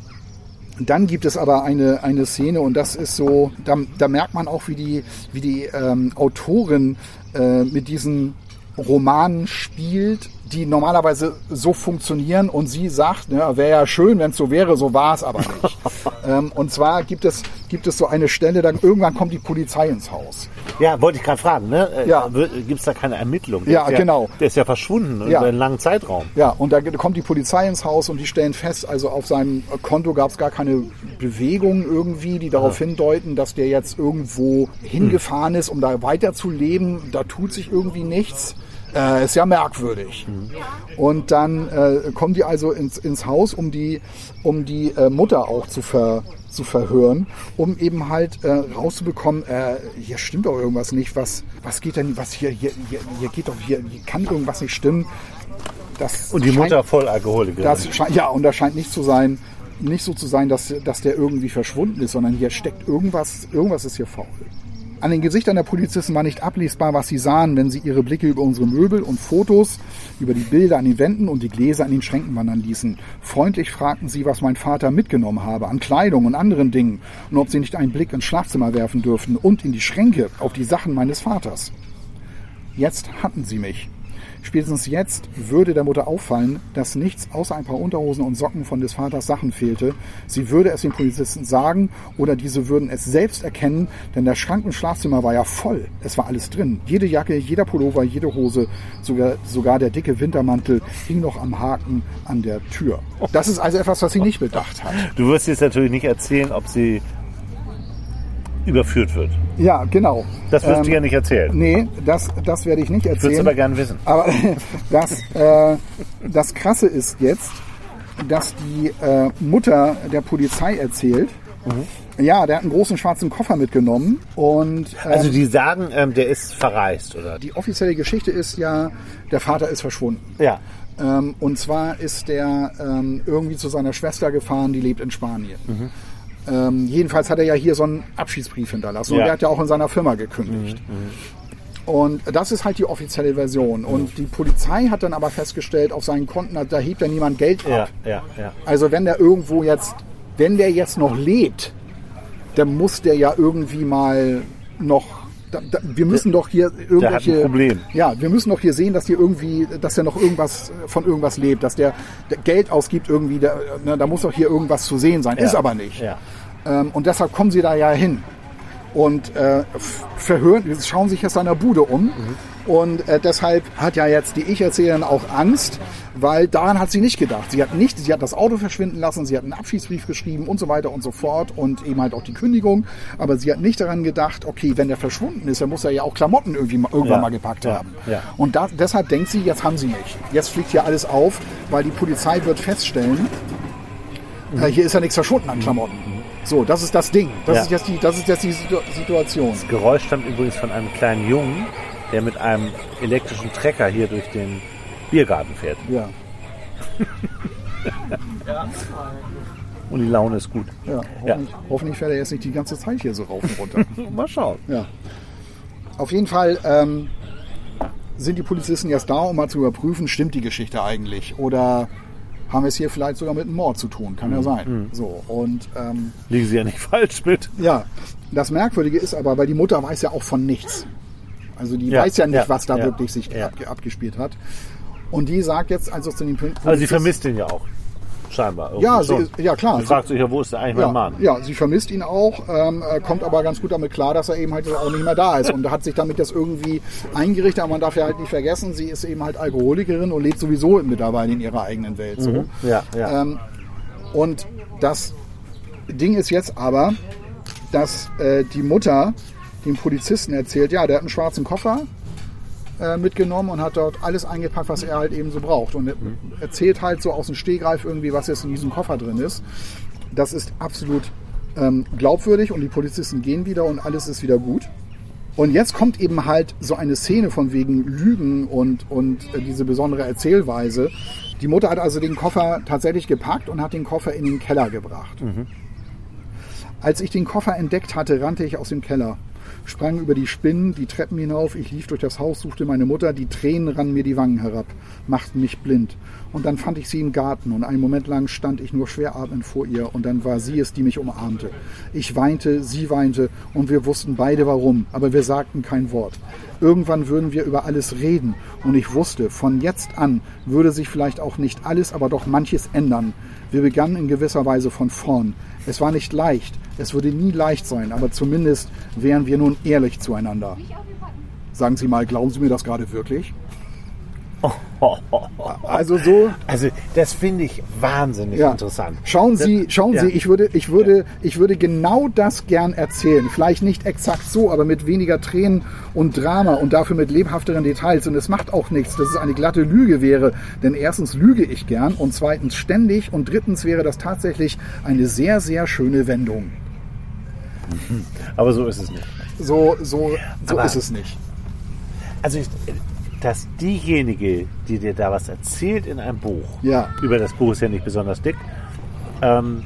dann gibt es aber eine, eine Szene und das ist so, da, da merkt man auch, wie die, wie die ähm, Autorin äh, mit diesen Romanen spielt, die normalerweise so funktionieren und sie sagt, ne, wäre ja schön, wenn es so wäre, so war es aber nicht. ähm, und zwar gibt es, gibt es so eine Stelle, dann irgendwann kommt die Polizei ins Haus. Ja, wollte ich gerade fragen, ne? Äh, Ja. Gibt es da keine Ermittlung? Der Ja, ist genau. Der ist ja verschwunden Ja. über einen langen Zeitraum. Ja, und da kommt die Polizei ins Haus und die stellen fest, also auf seinem Konto gab es gar keine Bewegung irgendwie, die darauf hindeuten, dass der jetzt irgendwo hingefahren ist, um da weiterzuleben. Da tut sich irgendwie nichts. Äh, ist ja merkwürdig. Und dann äh, kommen die also ins, ins Haus, um die, um die äh, Mutter auch zu, ver, zu verhören, um eben halt äh, rauszubekommen, äh, hier stimmt doch irgendwas nicht, was, was geht denn, was hier, hier, hier, hier geht doch, hier, hier kann irgendwas nicht stimmen. Das Und die scheint- Mutter voll scheint, ja, und das scheint nicht zu sein, nicht so zu sein, dass, dass der irgendwie verschwunden ist, sondern hier steckt irgendwas, irgendwas ist hier faul. An den Gesichtern der Polizisten war nicht ablesbar, was sie sahen, wenn sie ihre Blicke über unsere Möbel und Fotos, über die Bilder an den Wänden und die Gläser an den Schränken wandern ließen. Freundlich fragten sie, was mein Vater mitgenommen habe, an Kleidung und anderen Dingen, und ob sie nicht einen Blick ins Schlafzimmer werfen dürften und in die Schränke auf die Sachen meines Vaters. Jetzt hatten sie mich. Spätestens jetzt würde der Mutter auffallen, dass nichts außer ein paar Unterhosen und Socken von des Vaters Sachen fehlte. Sie würde es den Polizisten sagen oder diese würden es selbst erkennen, denn der Schrank im Schlafzimmer war ja voll. Es war alles drin. Jede Jacke, jeder Pullover, jede Hose, sogar, sogar der dicke Wintermantel hing noch am Haken an der Tür. Das ist also etwas, was sie nicht bedacht hat. Du wirst jetzt natürlich nicht erzählen, ob sie überführt wird. Ja, genau. Das wirst Ähm, du ja nicht erzählen. Nee, das, das werde ich nicht Ich würde es erzählen. aber gern wissen. Aber das, äh, das Krasse ist jetzt, dass die äh, Mutter der Polizei erzählt, Mhm. ja, der hat einen großen schwarzen Koffer mitgenommen und ähm, Also die sagen, ähm, der ist verreist, oder? die offizielle Geschichte ist ja, der Vater ist verschwunden. Ja. Ähm, und zwar ist der ähm, irgendwie zu seiner Schwester gefahren, die lebt in Spanien. Ähm, jedenfalls hat er ja hier so einen Abschiedsbrief hinterlassen und Ja. der hat ja auch in seiner Firma gekündigt. Und das ist halt die offizielle Version. Und die Polizei hat dann aber festgestellt, auf seinen Konten, da hebt ja niemand Geld ab. Ja, ja. Also wenn der irgendwo jetzt, wenn der jetzt noch lebt, dann muss der ja irgendwie mal noch. Da, da, wir müssen doch hier irgendwelche. ein Problem. Ja, wir müssen doch hier sehen, dass hier irgendwie, dass der noch irgendwas von irgendwas lebt, dass der, der Geld ausgibt irgendwie. Der, ne, da muss doch hier irgendwas zu sehen sein. Ist aber nicht. Ja. Ähm, und deshalb kommen sie da ja hin und äh, verhören, schauen sich jetzt seiner Bude um. Und äh, deshalb hat ja jetzt die Ich-Erzählerin auch Angst, weil daran hat sie nicht gedacht. Sie hat nicht, sie hat das Auto verschwinden lassen, sie hat einen Abschiedsbrief geschrieben und so weiter und so fort und eben halt auch die Kündigung. Aber sie hat nicht daran gedacht, okay, wenn der verschwunden ist, dann muss er ja auch Klamotten irgendwie mal, irgendwann Ja. mal gepackt haben. Ja. Und da, deshalb denkt sie, jetzt haben sie mich. Jetzt fliegt hier alles auf, weil die Polizei wird feststellen, Mhm. äh, hier ist ja nichts verschwunden an Klamotten. So, das ist das Ding. Das Ja. ist jetzt die, das ist jetzt die Situ- Situation. Geräusch stammt übrigens von einem kleinen Jungen, der mit einem elektrischen Trecker hier durch den Biergarten fährt. Ja, Und die Laune ist gut. ja, hoffentlich, hoffentlich fährt er jetzt nicht die ganze Zeit hier so rauf und runter. Mal schauen. ja. Auf jeden Fall ähm, sind die Polizisten jetzt da, um mal zu überprüfen, stimmt die Geschichte eigentlich? Oder haben wir es hier vielleicht sogar mit einem Mord zu tun? Kann ja sein. So, und ähm, Liegen sie ja nicht falsch mit. Ja, das Merkwürdige ist aber, weil die Mutter weiß ja auch von nichts. Also die Ja, weiß ja nicht, ja, was da ja, wirklich sich abge abgespielt hat. Und die sagt jetzt also zu den Polizisten... Also sie vermisst ihn ja auch. Scheinbar. Ja, sie schon. ja klar. Sie fragt sich ja, wo ist der eigentlich mein Mann? ja, sie vermisst ihn auch, ähm, äh, kommt aber ganz gut damit klar, dass er eben halt auch nicht mehr da ist. Und hat sich damit jetzt irgendwie eingerichtet, aber man darf ja halt nicht vergessen, sie ist eben halt Alkoholikerin und lebt sowieso mittlerweile in ihrer eigenen Welt. So. Ja, ja. Ähm, und das Ding ist jetzt aber, dass äh, die Mutter dem Polizisten erzählt, ja, der hat einen schwarzen Koffer äh, mitgenommen und hat dort alles eingepackt, was er halt eben so braucht. Und er erzählt halt so aus dem Stehgreif irgendwie, was jetzt in diesem Koffer drin ist. Das ist absolut ähm, glaubwürdig und die Polizisten gehen wieder und alles ist wieder gut. Und jetzt kommt eben halt so eine Szene von wegen Lügen und, und äh, diese besondere Erzählweise. Die Mutter hat also den Koffer tatsächlich gepackt und hat den Koffer in den Keller gebracht. Als ich den Koffer entdeckt hatte, rannte ich aus dem Keller, sprang über die Spinnen, die Treppen hinauf, ich lief durch das Haus, suchte meine Mutter, die Tränen rannen mir die Wangen herab, machten mich blind. Und dann fand ich sie im Garten und einen Moment lang stand ich nur schwer atmend vor ihr und dann war sie es, die mich umarmte. Ich weinte, sie weinte und wir wussten beide warum, aber wir sagten kein Wort. Irgendwann würden wir über alles reden und ich wusste, von jetzt an würde sich vielleicht auch nicht alles, aber doch manches ändern. Wir begannen in gewisser Weise von vorn. Es war nicht leicht, es würde nie leicht sein, aber zumindest wären wir nun ehrlich zueinander. Sagen Sie mal, glauben Sie mir das gerade wirklich? Also so, Also das finde ich wahnsinnig ja. interessant. Schauen Sie, schauen ja. Sie, ich würde, ich würde, ich würde genau das gern erzählen. Vielleicht nicht exakt so, aber mit weniger Tränen und Drama und dafür mit lebhafteren Details. Und es macht auch nichts, dass es eine glatte Lüge wäre. Denn erstens lüge ich gern und zweitens ständig und drittens wäre das tatsächlich eine sehr, sehr schöne Wendung. Aber so ist es nicht. So, so, so Aber- ist es nicht. Also, ich, dass diejenige, die dir da was erzählt in einem Buch, Ja. über das Buch ist ja nicht besonders dick, ähm,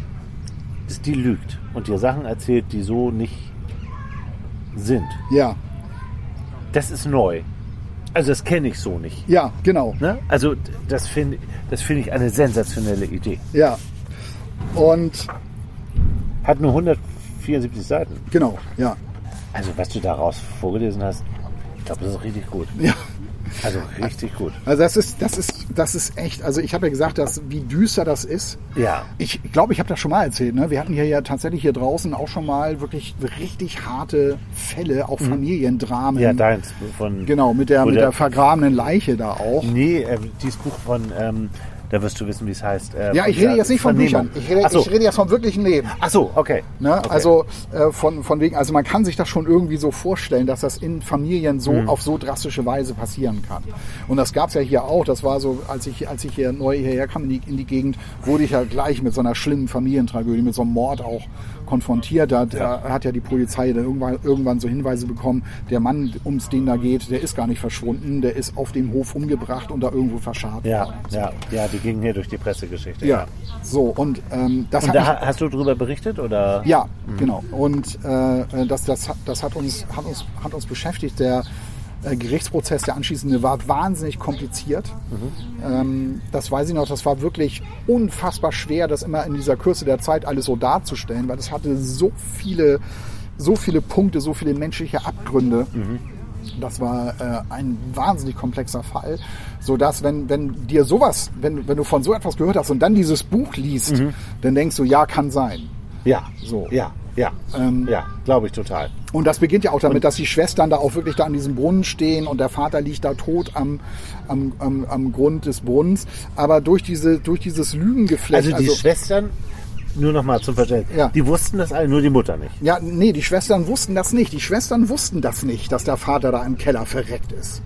dass die lügt und dir Sachen erzählt, die so nicht sind. Ja, Das ist neu. Also das kenne ich so nicht. ja, genau. Ne? Also das finde das finde ich eine sensationelle Idee. Ja. Und Hat nur 174 Seiten. genau, ja. Also was du daraus vorgelesen hast, ich glaube, das ist richtig gut. Ja. Also richtig gut. Also das ist, das ist, das ist echt, also ich habe ja gesagt, dass, wie düster das ist. Ja. Ich glaube, ich habe das schon mal erzählt. Ne? Wir hatten hier ja tatsächlich hier draußen auch schon mal wirklich richtig harte Fälle, auch Familiendramen. Mhm. Ja, deins von. Genau, mit der, mit der- der vergrabenen Leiche da auch. Nee, äh, dieses Buch von, ähm, da wirst du wissen, wie es heißt. Äh, Ja, ich rede jetzt nicht von. Büchern. Ich rede, so. ich rede jetzt vom wirklichen Leben. Ach so, okay. Ne? okay. Also äh, von, von wegen, also man kann sich das schon irgendwie so vorstellen, dass das in Familien so Mhm. auf so drastische Weise passieren kann. Und das gab's ja hier auch. Das war so, als ich, als ich hier neu hierher kam in die, in die Gegend, wurde ich ja gleich mit so einer schlimmen Familientragödie, mit so einem Mord auch konfrontiert. Da, da hat ja die Polizei dann irgendwann, irgendwann so Hinweise bekommen, der Mann, um den da geht, der ist gar nicht verschwunden, der ist auf dem Hof umgebracht und da irgendwo verscharrt. Ja, ja, ja, die gingen hier durch die Pressegeschichte. Ja, so und ähm, das Und hat da hast du drüber berichtet oder? Ja, genau. Und äh, das, das, hat- das hat, uns, hat, uns, hat uns beschäftigt. Der Gerichtsprozess, der anschließende, war wahnsinnig kompliziert. Ähm, das weiß ich noch, das war wirklich unfassbar schwer, das immer in dieser Kürze der Zeit alles so darzustellen, weil es hatte so viele, so viele Punkte, so viele menschliche Abgründe. Das war äh, ein wahnsinnig komplexer Fall, so dass wenn wenn dir sowas, wenn wenn du von so etwas gehört hast und dann dieses Buch liest, dann denkst du, ja, kann sein. Ja, So. Ja, ja, Ähm, ja, glaube ich total. Und das beginnt ja auch damit, dass die Schwestern da auch wirklich da an diesem Brunnen stehen und der Vater liegt da tot am, am, am, am Grund des Brunnens. Aber durch diese durch dieses Lügengeflecht, Also die Schwestern, nur noch mal zum Verständnis, Ja. die wussten das alle, nur die Mutter nicht. Ja, nee, die Schwestern wussten das nicht. Die Schwestern wussten das nicht, dass der Vater da im Keller verreckt ist.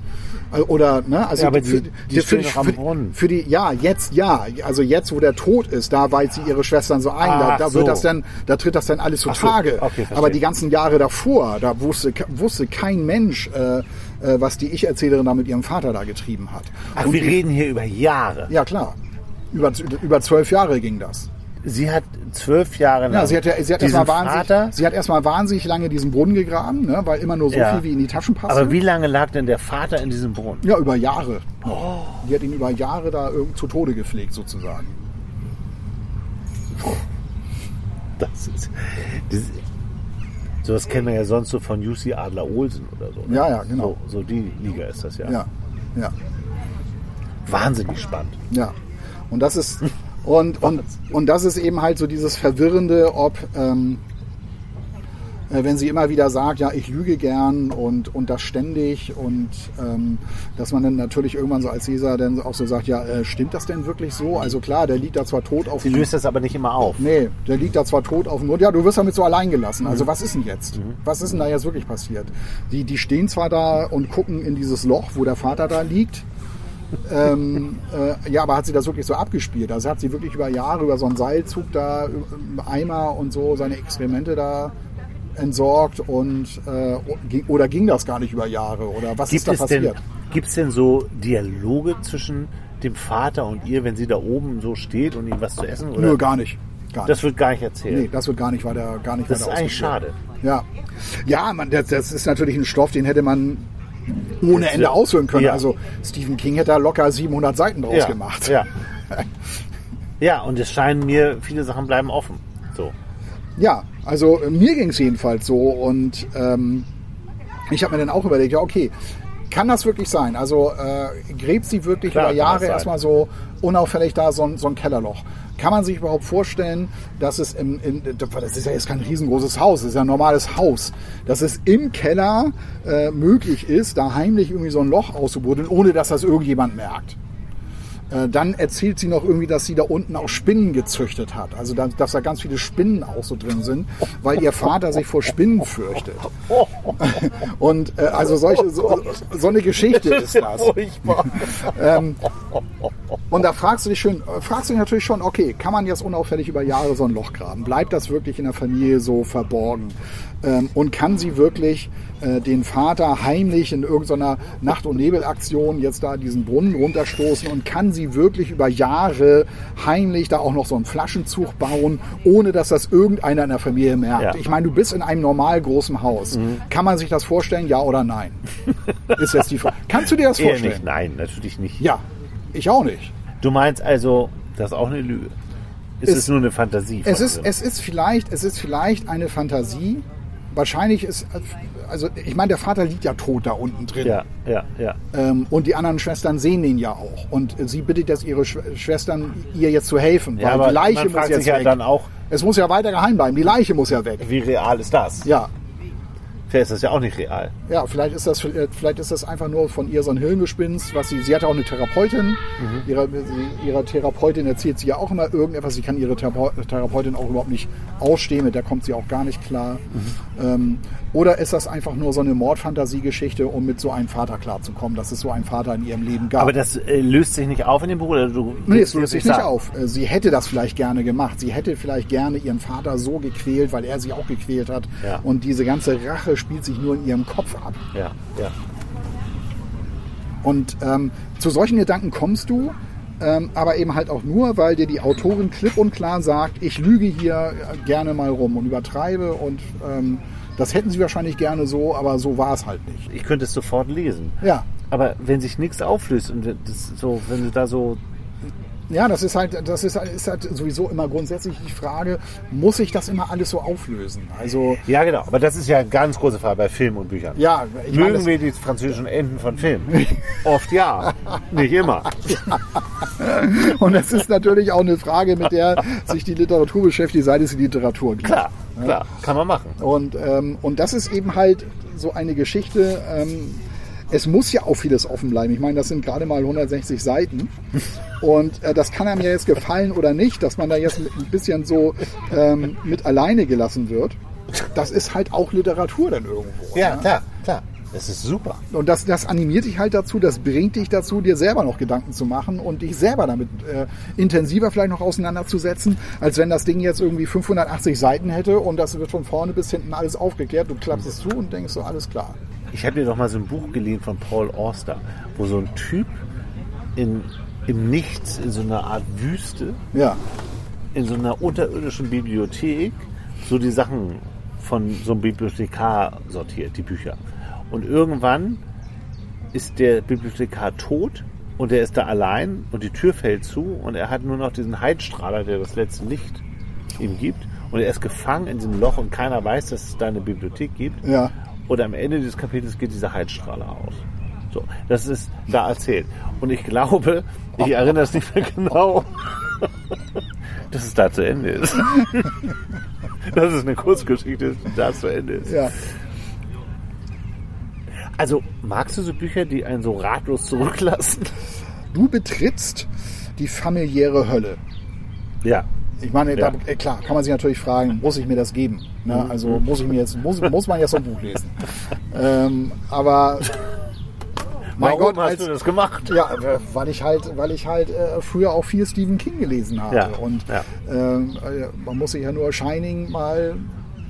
Äh, Oder, ne, also Ja, aber für, die- die am für, Brunnen. für die, ja, jetzt, ja, also jetzt, wo der tot ist, da weiht sie ihre Schwestern so ein, da, Ach da so. wird das dann, da tritt das dann alles Ach so, zutage. okay, aber die ganzen Jahre davor, da wusste, wusste kein Mensch, äh, äh, was die Ich-Erzählerin da mit ihrem Vater da getrieben hat. Ach, Und wir die- reden hier über Jahre. Ja, klar. Über, über zwölf Jahre ging das. Sie hat zwölf Jahre lang Ja, sie hat, ja, sie hat erstmal wahnsinnig, Vater, sie hat erstmal wahnsinnig lange diesen Brunnen gegraben, ne, weil immer nur so Ja. viel wie in die Taschen passt. aber wie lange lag denn der Vater in diesem Brunnen? Ja, über Jahre. Die hat ihn über Jahre da zu Tode gepflegt, sozusagen. Das ist, das, sowas kennen wir ja sonst so von UC Adler Olsen oder so. ne? Ja, ja, genau. So, so die Liga ist das ja. Ja, ja, Wahnsinnig spannend. ja. Und das ist und, und, und das ist eben halt so dieses Verwirrende, ob ähm, äh, wenn sie immer wieder sagt, ja, ich lüge gern und, und das ständig und ähm, dass man dann natürlich irgendwann so als Leser dann auch so sagt, ja, äh, stimmt das denn wirklich so? Also klar, der liegt da zwar tot auf Sie löst das aber nicht immer auf. Nee, der liegt da zwar tot auf dem Grund. Ja, du wirst damit so allein gelassen. Mhm. Also was ist denn jetzt? Was ist denn da jetzt wirklich passiert? Die, die stehen zwar da und gucken in dieses Loch, wo der Vater da liegt. Ähm, äh, ja, aber hat sie das wirklich so abgespielt? Also hat sie wirklich über Jahre über so einen Seilzug da im Eimer und so seine Exkremente da entsorgt und äh, oder ging das gar nicht über Jahre oder was Gibt ist da es, denn, passiert? gibt es denn so Dialoge zwischen dem Vater und ihr, wenn sie da oben so steht und ihm was zu essen? Oder? Nö, gar nicht. Gar nicht. Das wird gar nicht erzählt. Nee, das wird gar nicht weiter, gar nicht das ist eigentlich schade. Ja, ja, man, das, das ist natürlich ein Stoff, den hätte man ohne Ende ausführen können. Ja. Also Stephen King hätte da locker 700 Seiten draus Ja, gemacht. ja. ja, und es scheinen mir, viele Sachen bleiben offen. So. Ja, also äh, mir ging es jedenfalls so und ähm, ich habe mir dann auch überlegt, ja okay, Kann das wirklich sein? Also äh, gräbt sie wirklich Klar, über Jahre erstmal so unauffällig da so ein, so ein Kellerloch? Kann man sich überhaupt vorstellen, dass es im, in, das ist ja jetzt kein riesengroßes Haus, das ist ja ein normales Haus, dass es im Keller äh, möglich ist, da heimlich irgendwie so ein Loch auszubuddeln, ohne dass das irgendjemand merkt? Äh, Dann erzählt sie noch irgendwie, dass sie da unten auch Spinnen gezüchtet hat. Also da- dass da ganz viele Spinnen auch so drin sind, weil ihr Vater sich vor Spinnen fürchtet. Und äh, also solche so, so eine Geschichte ist das. Ähm, und da fragst du dich schön, äh, fragst du dich natürlich schon, okay, kann man jetzt unauffällig über Jahre so ein Loch graben? Bleibt das wirklich in der Familie so verborgen? Ähm, und kann sie wirklich äh, den Vater heimlich in irgendeiner Nacht- und Nebelaktion jetzt da diesen Brunnen runterstoßen und kann sie wirklich über Jahre heimlich da auch noch so einen Flaschenzug bauen, ohne dass das irgendeiner in der Familie merkt? Ja. Mhm. Ich meine, du bist in einem normal großen Haus. Kann man sich das vorstellen, ja oder nein? Ist jetzt die Frage. Kannst du dir das vorstellen? nicht, nein, natürlich nicht. Ja, ich auch nicht. Du meinst also, das ist auch eine Lüge. Es Es- ist nur eine Fantasie. Es ist, es ist vielleicht, es ist vielleicht eine Fantasie. Wahrscheinlich ist, also ich meine, der Vater liegt ja tot da unten drin. ja, ja, ja. Ähm, und die anderen Schwestern sehen ihn ja auch. Und sie bittet jetzt ihre Sch Schwestern, ihr jetzt zu helfen. Ja, weil aber die Leiche man muss fragt jetzt sich ja weg. dann auch, es muss ja weiter geheim bleiben. Die Leiche muss ja weg. wie real ist das? Ja, Vielleicht ist das ja auch nicht real. ja, vielleicht ist das, vielleicht ist das einfach nur von ihr so ein Hirngespinst, was sie, sie hat ja auch eine Therapeutin. Mhm. Ihrer, sie, ihrer Therapeutin erzählt sie ja auch immer irgendetwas. Sie kann ihre Thera- Therapeutin auch überhaupt nicht ausstehen, mit der kommt sie auch gar nicht klar. Mhm. Ähm, oder ist das einfach nur so eine Mordfantasiegeschichte, um mit so einem Vater klarzukommen, dass es so einen Vater in ihrem Leben gab? Aber das äh, löst sich nicht auf in dem Buch? Oder du Nee, es löst sich nicht sagen? auf. Äh, Sie hätte das vielleicht gerne gemacht. Sie hätte vielleicht gerne ihren Vater so gequält, weil er sie auch gequält hat. Ja. Und diese ganze Rache spielt sich nur in ihrem Kopf ab. Ja, ja. Und ähm, zu solchen Gedanken kommst du, ähm, aber eben halt auch nur, weil dir die Autorin klipp und klar sagt, ich lüge hier äh, gerne mal rum und übertreibe und ähm, das hätten sie wahrscheinlich gerne so, aber so war es halt nicht. Ich könnte es sofort lesen. Ja, Aber wenn sich nichts auflöst und das so, wenn du da so ja, das ist halt, das ist, halt- ist halt sowieso immer grundsätzlich die Frage, muss ich das immer alles so auflösen? Also Ja, genau. Aber das ist ja eine ganz große Frage bei Filmen und Büchern. ja, ich Mögen meine, wir die französischen Enden von Filmen? Oft ja. Nicht immer. und das ist natürlich auch eine Frage, mit der sich die Literatur beschäftigt, seit es die Literatur gibt. Klar, klar. Kann man machen. Und, ähm, und das ist eben halt so eine Geschichte. Ähm, es muss ja auch vieles offen bleiben. Ich meine, das sind gerade mal 160 Seiten. Und äh, das kann einem ja jetzt gefallen oder nicht, dass man da jetzt ein bisschen so ähm, mit alleine gelassen wird. Das ist halt auch Literatur dann irgendwo. Ja, ne? klar, klar. Das ist super. Und das, das animiert dich halt dazu, das bringt dich dazu, dir selber noch Gedanken zu machen und dich selber damit äh, intensiver vielleicht noch auseinanderzusetzen, als wenn das Ding jetzt irgendwie 580 Seiten hätte und das wird von vorne bis hinten alles aufgeklärt. Du klappst es zu und denkst so, alles klar. Ich habe dir doch mal so ein Buch geliehen von Paul Auster, wo so ein Typ in, im Nichts, in so einer Art Wüste, Ja, in so einer unterirdischen Bibliothek, so die Sachen von so einem Bibliothekar sortiert, die Bücher. Und irgendwann ist der Bibliothekar tot und er ist da allein und die Tür fällt zu und er hat nur noch diesen Heizstrahler, der das letzte Licht ihm gibt. Und er ist gefangen in diesem Loch und keiner weiß, dass es da eine Bibliothek gibt. ja. Und am Ende des Kapitels geht dieser Heizstrahler aus. So, das ist da erzählt. Und ich glaube, ich erinnere es nicht mehr genau, dass es da zu Ende ist. Das ist eine Kurzgeschichte, die da zu Ende ist. Ja, Also, magst du so Bücher, die einen so ratlos zurücklassen? du betrittst die familiäre Hölle. Ja. Ich meine, Ja. da, äh, klar, kann man sich natürlich fragen, muss ich mir das geben? Ne? Also muss ich mir jetzt, muss, muss man jetzt so ein Buch lesen? ähm, aber mein Warum Gott, hast als, du das gemacht? Ja, äh, weil ich halt, weil ich halt äh, früher auch viel Stephen King gelesen habe. Ja, Und ja. ähm, äh, man muss sich ja nur Shining mal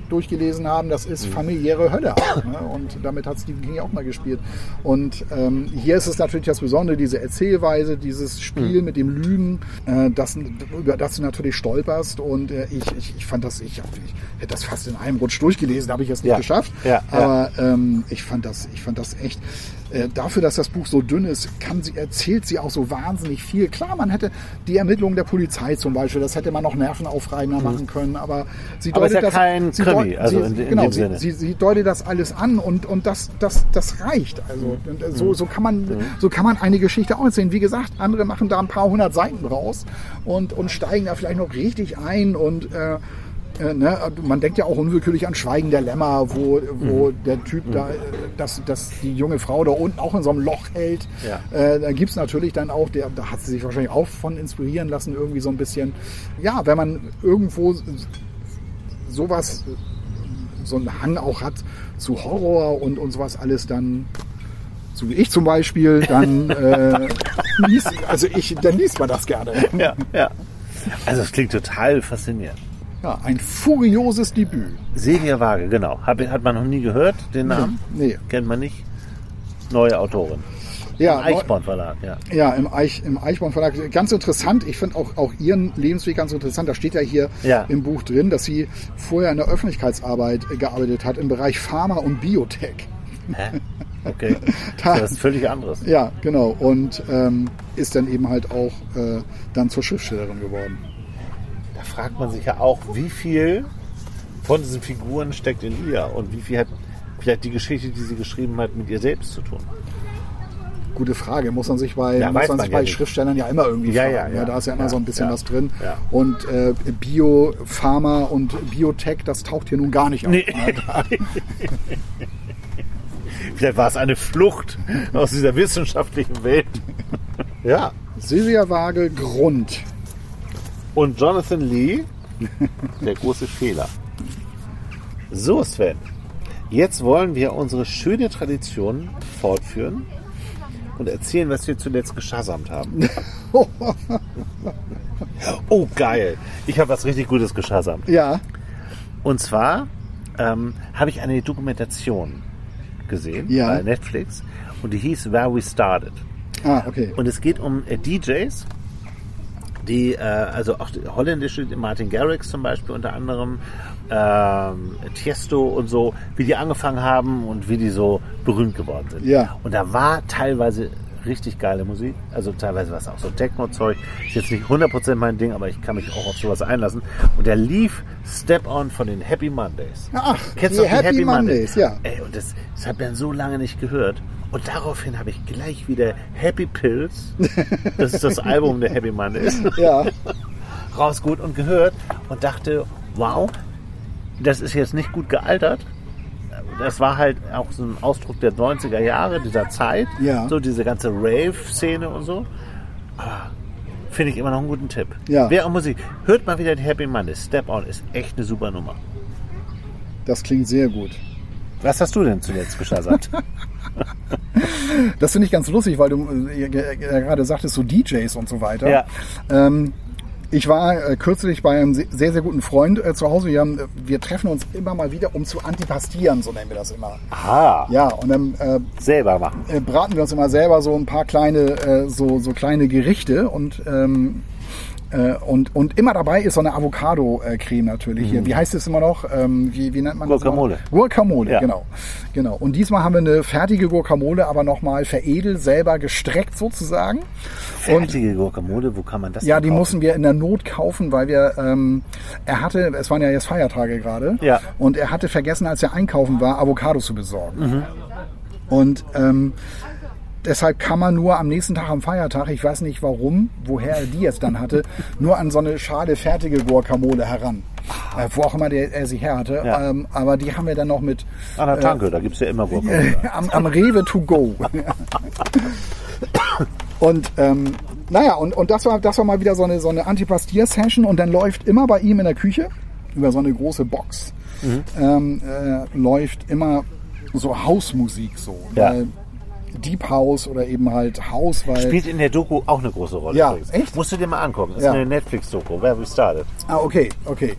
durchgelesen haben, das ist familiäre Hölle. Ne? Und damit hat Stephen King auch mal gespielt. Und ähm, hier ist es natürlich das Besondere, diese Erzählweise, dieses Spiel mit dem Lügen, äh, das, über das du natürlich stolperst. Und äh, ich, ich, ich fand das, ich, ich hätte das fast in einem Rutsch durchgelesen, habe ich jetzt nicht Ja, geschafft. ja, ja. Aber ähm, ich fand das, ich fand das echt. Äh, dafür, dass das Buch so dünn ist, kann sie, erzählt sie auch so wahnsinnig viel. Klar, man hätte die Ermittlungen der Polizei zum Beispiel, das hätte man noch nervenaufreibender machen können, aber sie Mhm. Aber deutet, ist ja das, kein Krimi. Deut- also sie, in, in genau, dem sie, Sinne. Sie, sie deutet das alles an und, und das, das, das reicht. Also und, äh, so, so, kann man, so kann man eine Geschichte auch erzählen. Wie gesagt, andere machen da ein paar hundert Seiten raus und, und steigen da vielleicht noch richtig ein und äh, äh, ne, man denkt ja auch unwillkürlich an Schweigen der Lämmer, wo, wo der Typ da, äh, dass, dass die junge Frau da unten auch in so einem Loch hält. Ja. Äh, da gibt's natürlich dann auch, der, da hat sie sich wahrscheinlich auch von inspirieren lassen, irgendwie so ein bisschen. Ja, wenn man irgendwo sowas, so einen Hang auch hat zu Horror und, und sowas alles, dann, so wie ich zum Beispiel, dann, äh, liest, also ich, dann liest man das gerne. Ja, ja. Also es klingt total faszinierend. Ja, ein furioses Debüt. Waage, genau. Hat, hat man noch nie gehört, den Namen? Nee. Kennt man nicht. Neue Autorin. Ja, Im Eichborn Verlag, ja. Ja, im, Eich, im Eichborn Verlag. Ganz interessant. Ich finde auch, auch Ihren Lebensweg ganz interessant. Da steht ja hier Ja. im Buch drin, dass sie vorher in der Öffentlichkeitsarbeit gearbeitet hat im Bereich Pharma und Biotech. Hä? Okay. Das ist völlig anderes. Ja, genau. Und ähm, ist dann eben halt auch äh, dann zur Schriftstellerin geworden. Fragt man sich ja auch, wie viel von diesen Figuren steckt in ihr und wie viel hat vielleicht die Geschichte, die sie geschrieben hat, mit ihr selbst zu tun. Gute Frage. Muss man sich bei, Ja, muss man man sich ja bei nicht. Schriftstellern ja immer irgendwie Ja, fragen. ja, ja. Da ist ja immer so ein bisschen was drin. Und äh, Bio, Pharma und Biotech, das taucht hier nun gar nicht auf. Nee. Vielleicht war es eine Flucht aus dieser wissenschaftlichen Welt. Ja. Silvia Waage, Grund. Und Jonathan Lee, der große Fehler. So, Sven. Jetzt wollen wir unsere schöne Tradition fortführen und erzählen, was wir zuletzt geschasamt haben. Oh, geil. Ich habe was richtig Gutes geschasamt. Ja, Und zwar ähm, habe ich eine Dokumentation gesehen Ja. bei Netflix und die hieß Where We Started. ah, okay. Und es geht um äh, DJs, die, äh, also auch die holländische, Martin Garrix zum Beispiel unter anderem, ähm, Tiesto und so, wie die angefangen haben und wie die so berühmt geworden sind. Ja. Und da war teilweise richtig geile Musik, also teilweise war es auch so Techno-Zeug, ist jetzt nicht 100% mein Ding, aber ich kann mich auch auf sowas einlassen. Und der lief Step On von den Happy Mondays. Ach, Kennst die du auch Happy Mondays, ja. Ey, und das, das hat man so lange nicht gehört. Und daraufhin habe ich gleich wieder Happy Pills, das ist das Album der Happy Mondays, Ja, rausgeholt und gehört und dachte, wow, das ist jetzt nicht gut gealtert. Das war halt auch so ein Ausdruck der 90er Jahre, dieser Zeit. Ja. So diese ganze Rave-Szene und so. Aber Finde ich immer noch einen guten Tipp. Ja. Wer auch Musik, hört mal wieder die Happy Mondays. Step On ist echt eine super Nummer. das klingt sehr gut. Was hast du denn zuletzt geschassert? Das finde ich ganz lustig, weil du äh, ge- ge- gerade sagtest, so DJs und so weiter. Ja. Ähm, ich war äh, kürzlich bei einem se- sehr, sehr guten Freund äh, zu Hause. Wir, haben, äh, wir treffen uns immer mal wieder, um zu antipastieren, so nennen wir das immer. Aha. Ja, und dann äh, Selber machen. äh, braten wir uns immer selber so ein paar kleine, äh, so, so kleine Gerichte und ähm, äh, und, und immer dabei ist so eine Avocado-Creme natürlich hier. Wie heißt es immer noch? Ähm, wie, wie nennt man das? Mhm. Guacamole. Guacamole, Ja. genau. genau. Und diesmal haben wir eine fertige Guacamole, aber nochmal veredelt, selber gestreckt sozusagen. Und Fertige Guacamole, wo kann man das ja, die kaufen? mussten wir in der Not kaufen, weil wir, ähm, er hatte, es waren ja jetzt Feiertage gerade, Ja. und er hatte vergessen, als er einkaufen war, Avocados zu besorgen. Mhm. Und ähm, deshalb kann man nur am nächsten Tag am Feiertag, ich weiß nicht warum, woher er die jetzt dann hatte, nur an so eine Schale fertige Guacamole heran. Äh, wo auch immer der, er sie her hatte. Ja. Ähm, aber die haben wir dann noch mit An der Tanke, da gibt es ja immer Guacamole. am, am Rewe to go. und ähm, naja, und, und das war das war mal wieder so eine so eine Antipastier-Session und dann läuft immer bei ihm in der Küche über so eine große Box Mhm. ähm, äh, läuft immer so Hausmusik so. Ja. Weil Deep House oder eben halt House, weil Spielt in der Doku auch eine große Rolle. Ja, übrigens. echt? Musst du dir mal angucken. Das Ja. ist eine Netflix-Doku, Where We Started. ah okay, okay.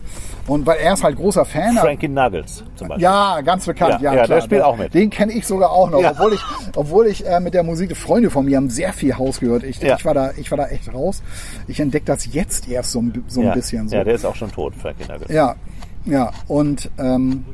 Und weil er ist halt großer Fan. Frankie Nuggets zum Beispiel. Ja, ganz bekannt. Ja, Ja, ja, der spielt auch mit. Den kenne ich sogar auch noch, Ja. obwohl ich, obwohl ich äh, mit der Musik Freunde von mir haben sehr viel Haus gehört. Ich, ich war da, ich war da echt raus. Ich entdecke das jetzt erst so, ein- so ein bisschen. So. Ja, der ist auch schon tot, Frankie Nuggets. Ja, ja. Und, ähm,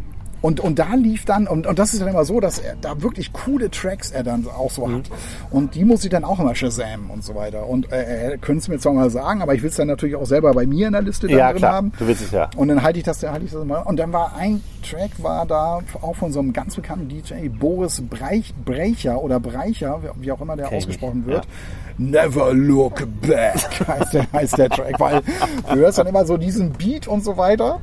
Und, und da lief dann, und, und das ist dann immer so, dass er da wirklich coole Tracks er dann auch so Mhm. hat. Und die muss ich dann auch immer Shazam und so weiter. Und äh, er könnte es mir zwar mal sagen, aber ich will es dann natürlich auch selber bei mir in der Liste Ja, drin klar. haben. Du willst es ja. Und dann halte ich das, halte ich das mal. Und dann war ein Track war da auch von so einem ganz bekannten DJ, Boris Breich, Brecher oder Breicher, wie auch immer der ich ausgesprochen wird. Never look back heißt der, heißt der Track, weil du hörst dann immer so diesen Beat und so weiter.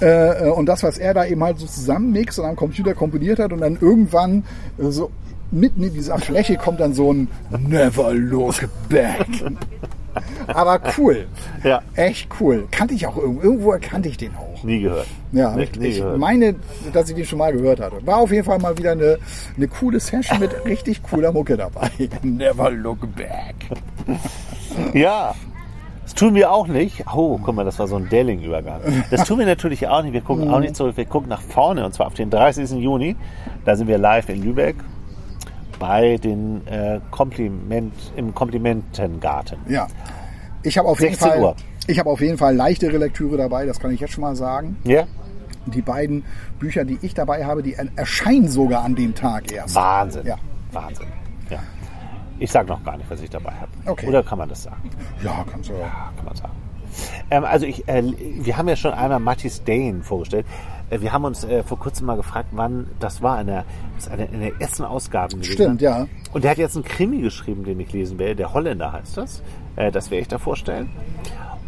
Äh, äh, und das, was er da eben halt so zusammenmixt und am Computer komponiert hat und dann irgendwann äh, so mitten in dieser Fläche kommt dann so ein Never look back. Aber cool. Ja. Echt cool. Kannte ich auch irgendwo. Irgendwo kannte ich den auch. Nie gehört. Ja, nee, ich, ich gehört. meine, dass ich den schon mal gehört hatte. War auf jeden Fall mal wieder eine, eine coole Session mit richtig cooler Mucke dabei. Never look back. Ja. Das tun wir auch nicht. Oh, guck mal, das war so ein Delling-Übergang. Das tun wir natürlich auch nicht. Wir gucken auch nicht zurück. Wir gucken nach vorne und zwar auf den 30. Juni. Da sind wir live in Lübeck bei den äh, Kompliment, im Komplimentengarten. Ja. Ich habe auf jeden 16 Fall. Uhr. Ich habe auf jeden Fall leichtere Lektüre dabei, das kann ich jetzt schon mal sagen. Ja? Die beiden Bücher, die ich dabei habe, die erscheinen sogar an dem Tag erst. Wahnsinn. Ja. Wahnsinn. Ja. Ich sage noch gar nicht, was ich dabei habe. Okay. Oder kann man das sagen? Ja, kannst du. Ja, kann man sagen. Ähm, also ich, äh, wir haben ja schon einmal Mattis Dane vorgestellt. Äh, wir haben uns äh, vor kurzem mal gefragt, wann das war in der, eine, in der ersten Ausgabe gewesen. Stimmt, ja. Und der hat jetzt einen Krimi geschrieben, den ich lesen will. Der Holländer heißt das. Äh, das werde ich da vorstellen.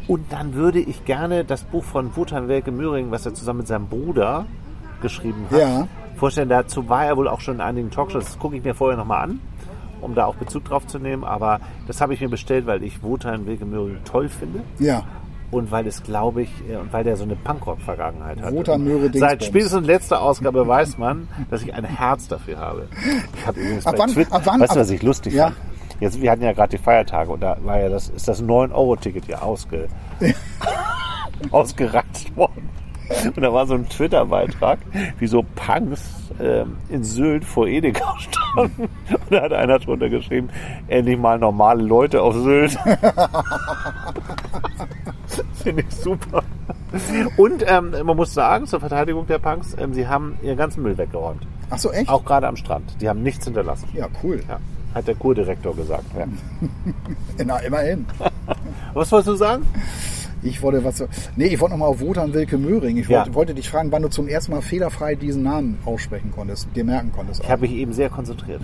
Und dann würde ich gerne das Buch von Wotan Welke Möhring, was er zusammen mit seinem Bruder geschrieben hat, Ja. vorstellen. Dazu war er wohl auch schon in einigen Talkshows. Das gucke ich mir vorher nochmal an, um da auch Bezug drauf zu nehmen. Aber das habe ich mir bestellt, weil ich Wotan Welke Möhring toll finde. Ja. Und weil es, glaube ich, äh, und weil der so eine Punkrock-Vergangenheit hat. Wotan Möhre Seit spätestens letzter Ausgabe weiß man, dass ich ein Herz dafür habe. Ich habe übrigens Ab bei wann- Twitter, ab wann- weißt du, was ich lustig Ja. fand? Jetzt, wir hatten ja gerade die Feiertage und da war ja das, ist das 9-Euro-Ticket ja ausge, ausgereizt worden. Und da war so ein Twitter-Beitrag, wie so Punks ähm, in Sylt vor Edeka standen. Und da hat einer drunter geschrieben, endlich mal normale Leute auf Sylt. Finde ich super. Und ähm, man muss sagen, zur Verteidigung der Punks, ähm, sie haben ihren ganzen Müll weggeräumt. Ach so, echt? Auch gerade am Strand. Die haben nichts hinterlassen. Ja, cool. Ja, hat der Kurdirektor gesagt. Ja. Na, immerhin. Was wolltest du sagen? Ich wollte was. Nee, ich wollte nochmal auf Wotan Wilke Möhring. Ich wollte, Ja. wollte dich fragen, wann du zum ersten Mal fehlerfrei diesen Namen aussprechen konntest, dir merken konntest. Ich habe mich eben sehr konzentriert.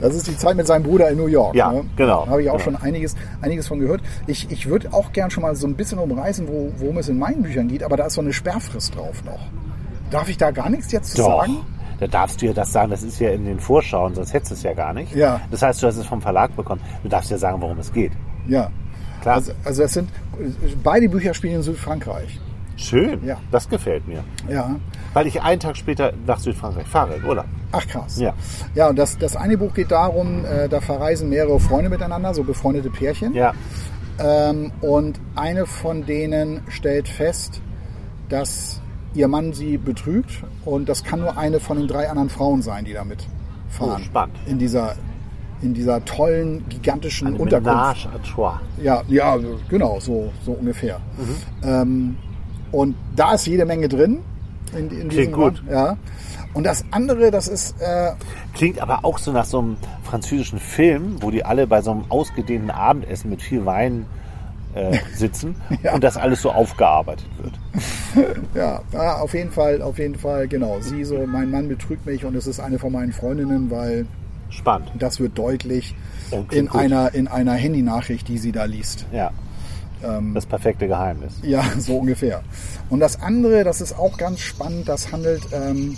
Das ist die Zeit mit seinem Bruder in New York. Ja, ne? genau, Da habe ich auch genau. schon einiges, einiges von gehört. Ich, ich würde auch gern schon mal so ein bisschen umreißen, wo, worum es in meinen Büchern geht, aber da ist so eine Sperrfrist drauf noch. Darf ich da gar nichts jetzt Doch. sagen? Da darfst du ja das sagen, das ist ja in den Vorschauen, sonst hättest du es ja gar nicht. Ja. Das heißt, du hast es vom Verlag bekommen. Du darfst ja sagen, worum es geht. Ja. Klar. Also, also das sind beide Bücher spielen in Südfrankreich. Schön. Ja. Das gefällt mir. Ja. Weil ich einen Tag später nach Südfrankreich fahre, Urlaub. Ach krass. Ja. Ja, und das, das eine Buch geht darum, äh, da verreisen mehrere Freunde miteinander, so befreundete Pärchen. Ja. Ähm, und eine von denen stellt fest, dass ihr Mann sie betrügt und das kann nur eine von den drei anderen Frauen sein, die damit fahren. Oh, spannend. In dieser, in dieser tollen, gigantischen Eine Unterkunft. Menage à trois. Ja, ja, genau, so, so ungefähr. Mhm. Ähm, und da ist jede Menge drin. In, in diesem gut. Roman, Ja. Und das andere, das ist, äh, Klingt aber auch so nach so einem französischen Film, wo die alle bei so einem ausgedehnten Abendessen mit viel Wein äh, sitzen Ja. und das alles so aufgearbeitet wird. ja, auf jeden Fall, auf jeden Fall, genau. Sie so, mein Mann betrügt mich und es ist eine von meinen Freundinnen, weil Spannend. das wird deutlich Oh, klingt in gut. einer, in einer Handynachricht, die sie da liest. Ja. Ähm, Das perfekte Geheimnis. Ja, so ungefähr. Und das andere, das ist auch ganz spannend, das handelt, ähm,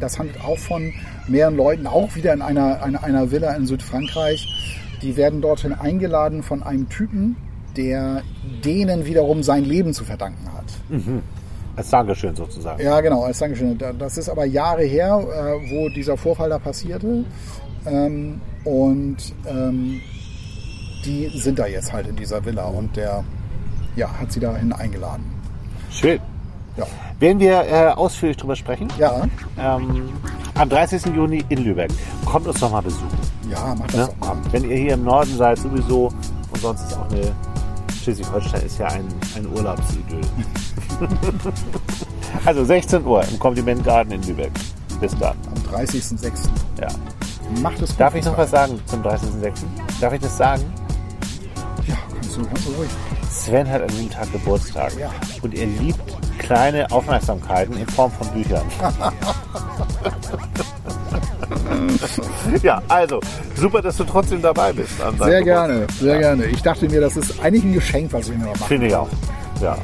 das handelt auch von mehreren Leuten, auch wieder in einer, einer, einer Villa in Südfrankreich. Die werden dorthin eingeladen von einem Typen, der denen wiederum sein Leben zu verdanken hat. Als Dankeschön sozusagen. Ja, genau, als Dankeschön. Da- Das ist aber Jahre her, äh, wo dieser Vorfall da passierte. Ähm, und ähm, die sind da jetzt halt in dieser Villa und der ja, hat sie dahin eingeladen. Schön. Ja, Werden wir äh, ausführlich drüber sprechen? ja, Ähm, am 30. Juni in Lübeck. Kommt uns doch mal besuchen. ja mach das Ne? doch mal. Wenn ihr hier im Norden seid, sowieso. Und sonst ist auch eine Schleswig-Holstein ist ja ein, ein Urlaubsidyll. also 16 Uhr im Komplimentgarten in Lübeck. Bis dann. Am 30.06. Ja. Macht es gut. Darf ich noch was sagen zum 30.06.? Darf ich das sagen? Ja, kannst du, du ruhig. Sven hat an diesem Tag Geburtstag. Und er liebt kleine Aufmerksamkeiten in Form von Büchern. ja, also, super, dass du trotzdem dabei bist. Sehr Geburtstag. gerne, sehr gerne. Ich dachte mir, das ist eigentlich ein Geschenk, was wir mir machen. Finde ich auch. Ja.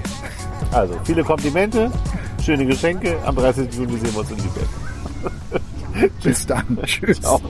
Also, viele Komplimente, schöne Geschenke. Am 30. Juni sehen wir uns in Lübeck. Bis dann. Tschüss. Ciao.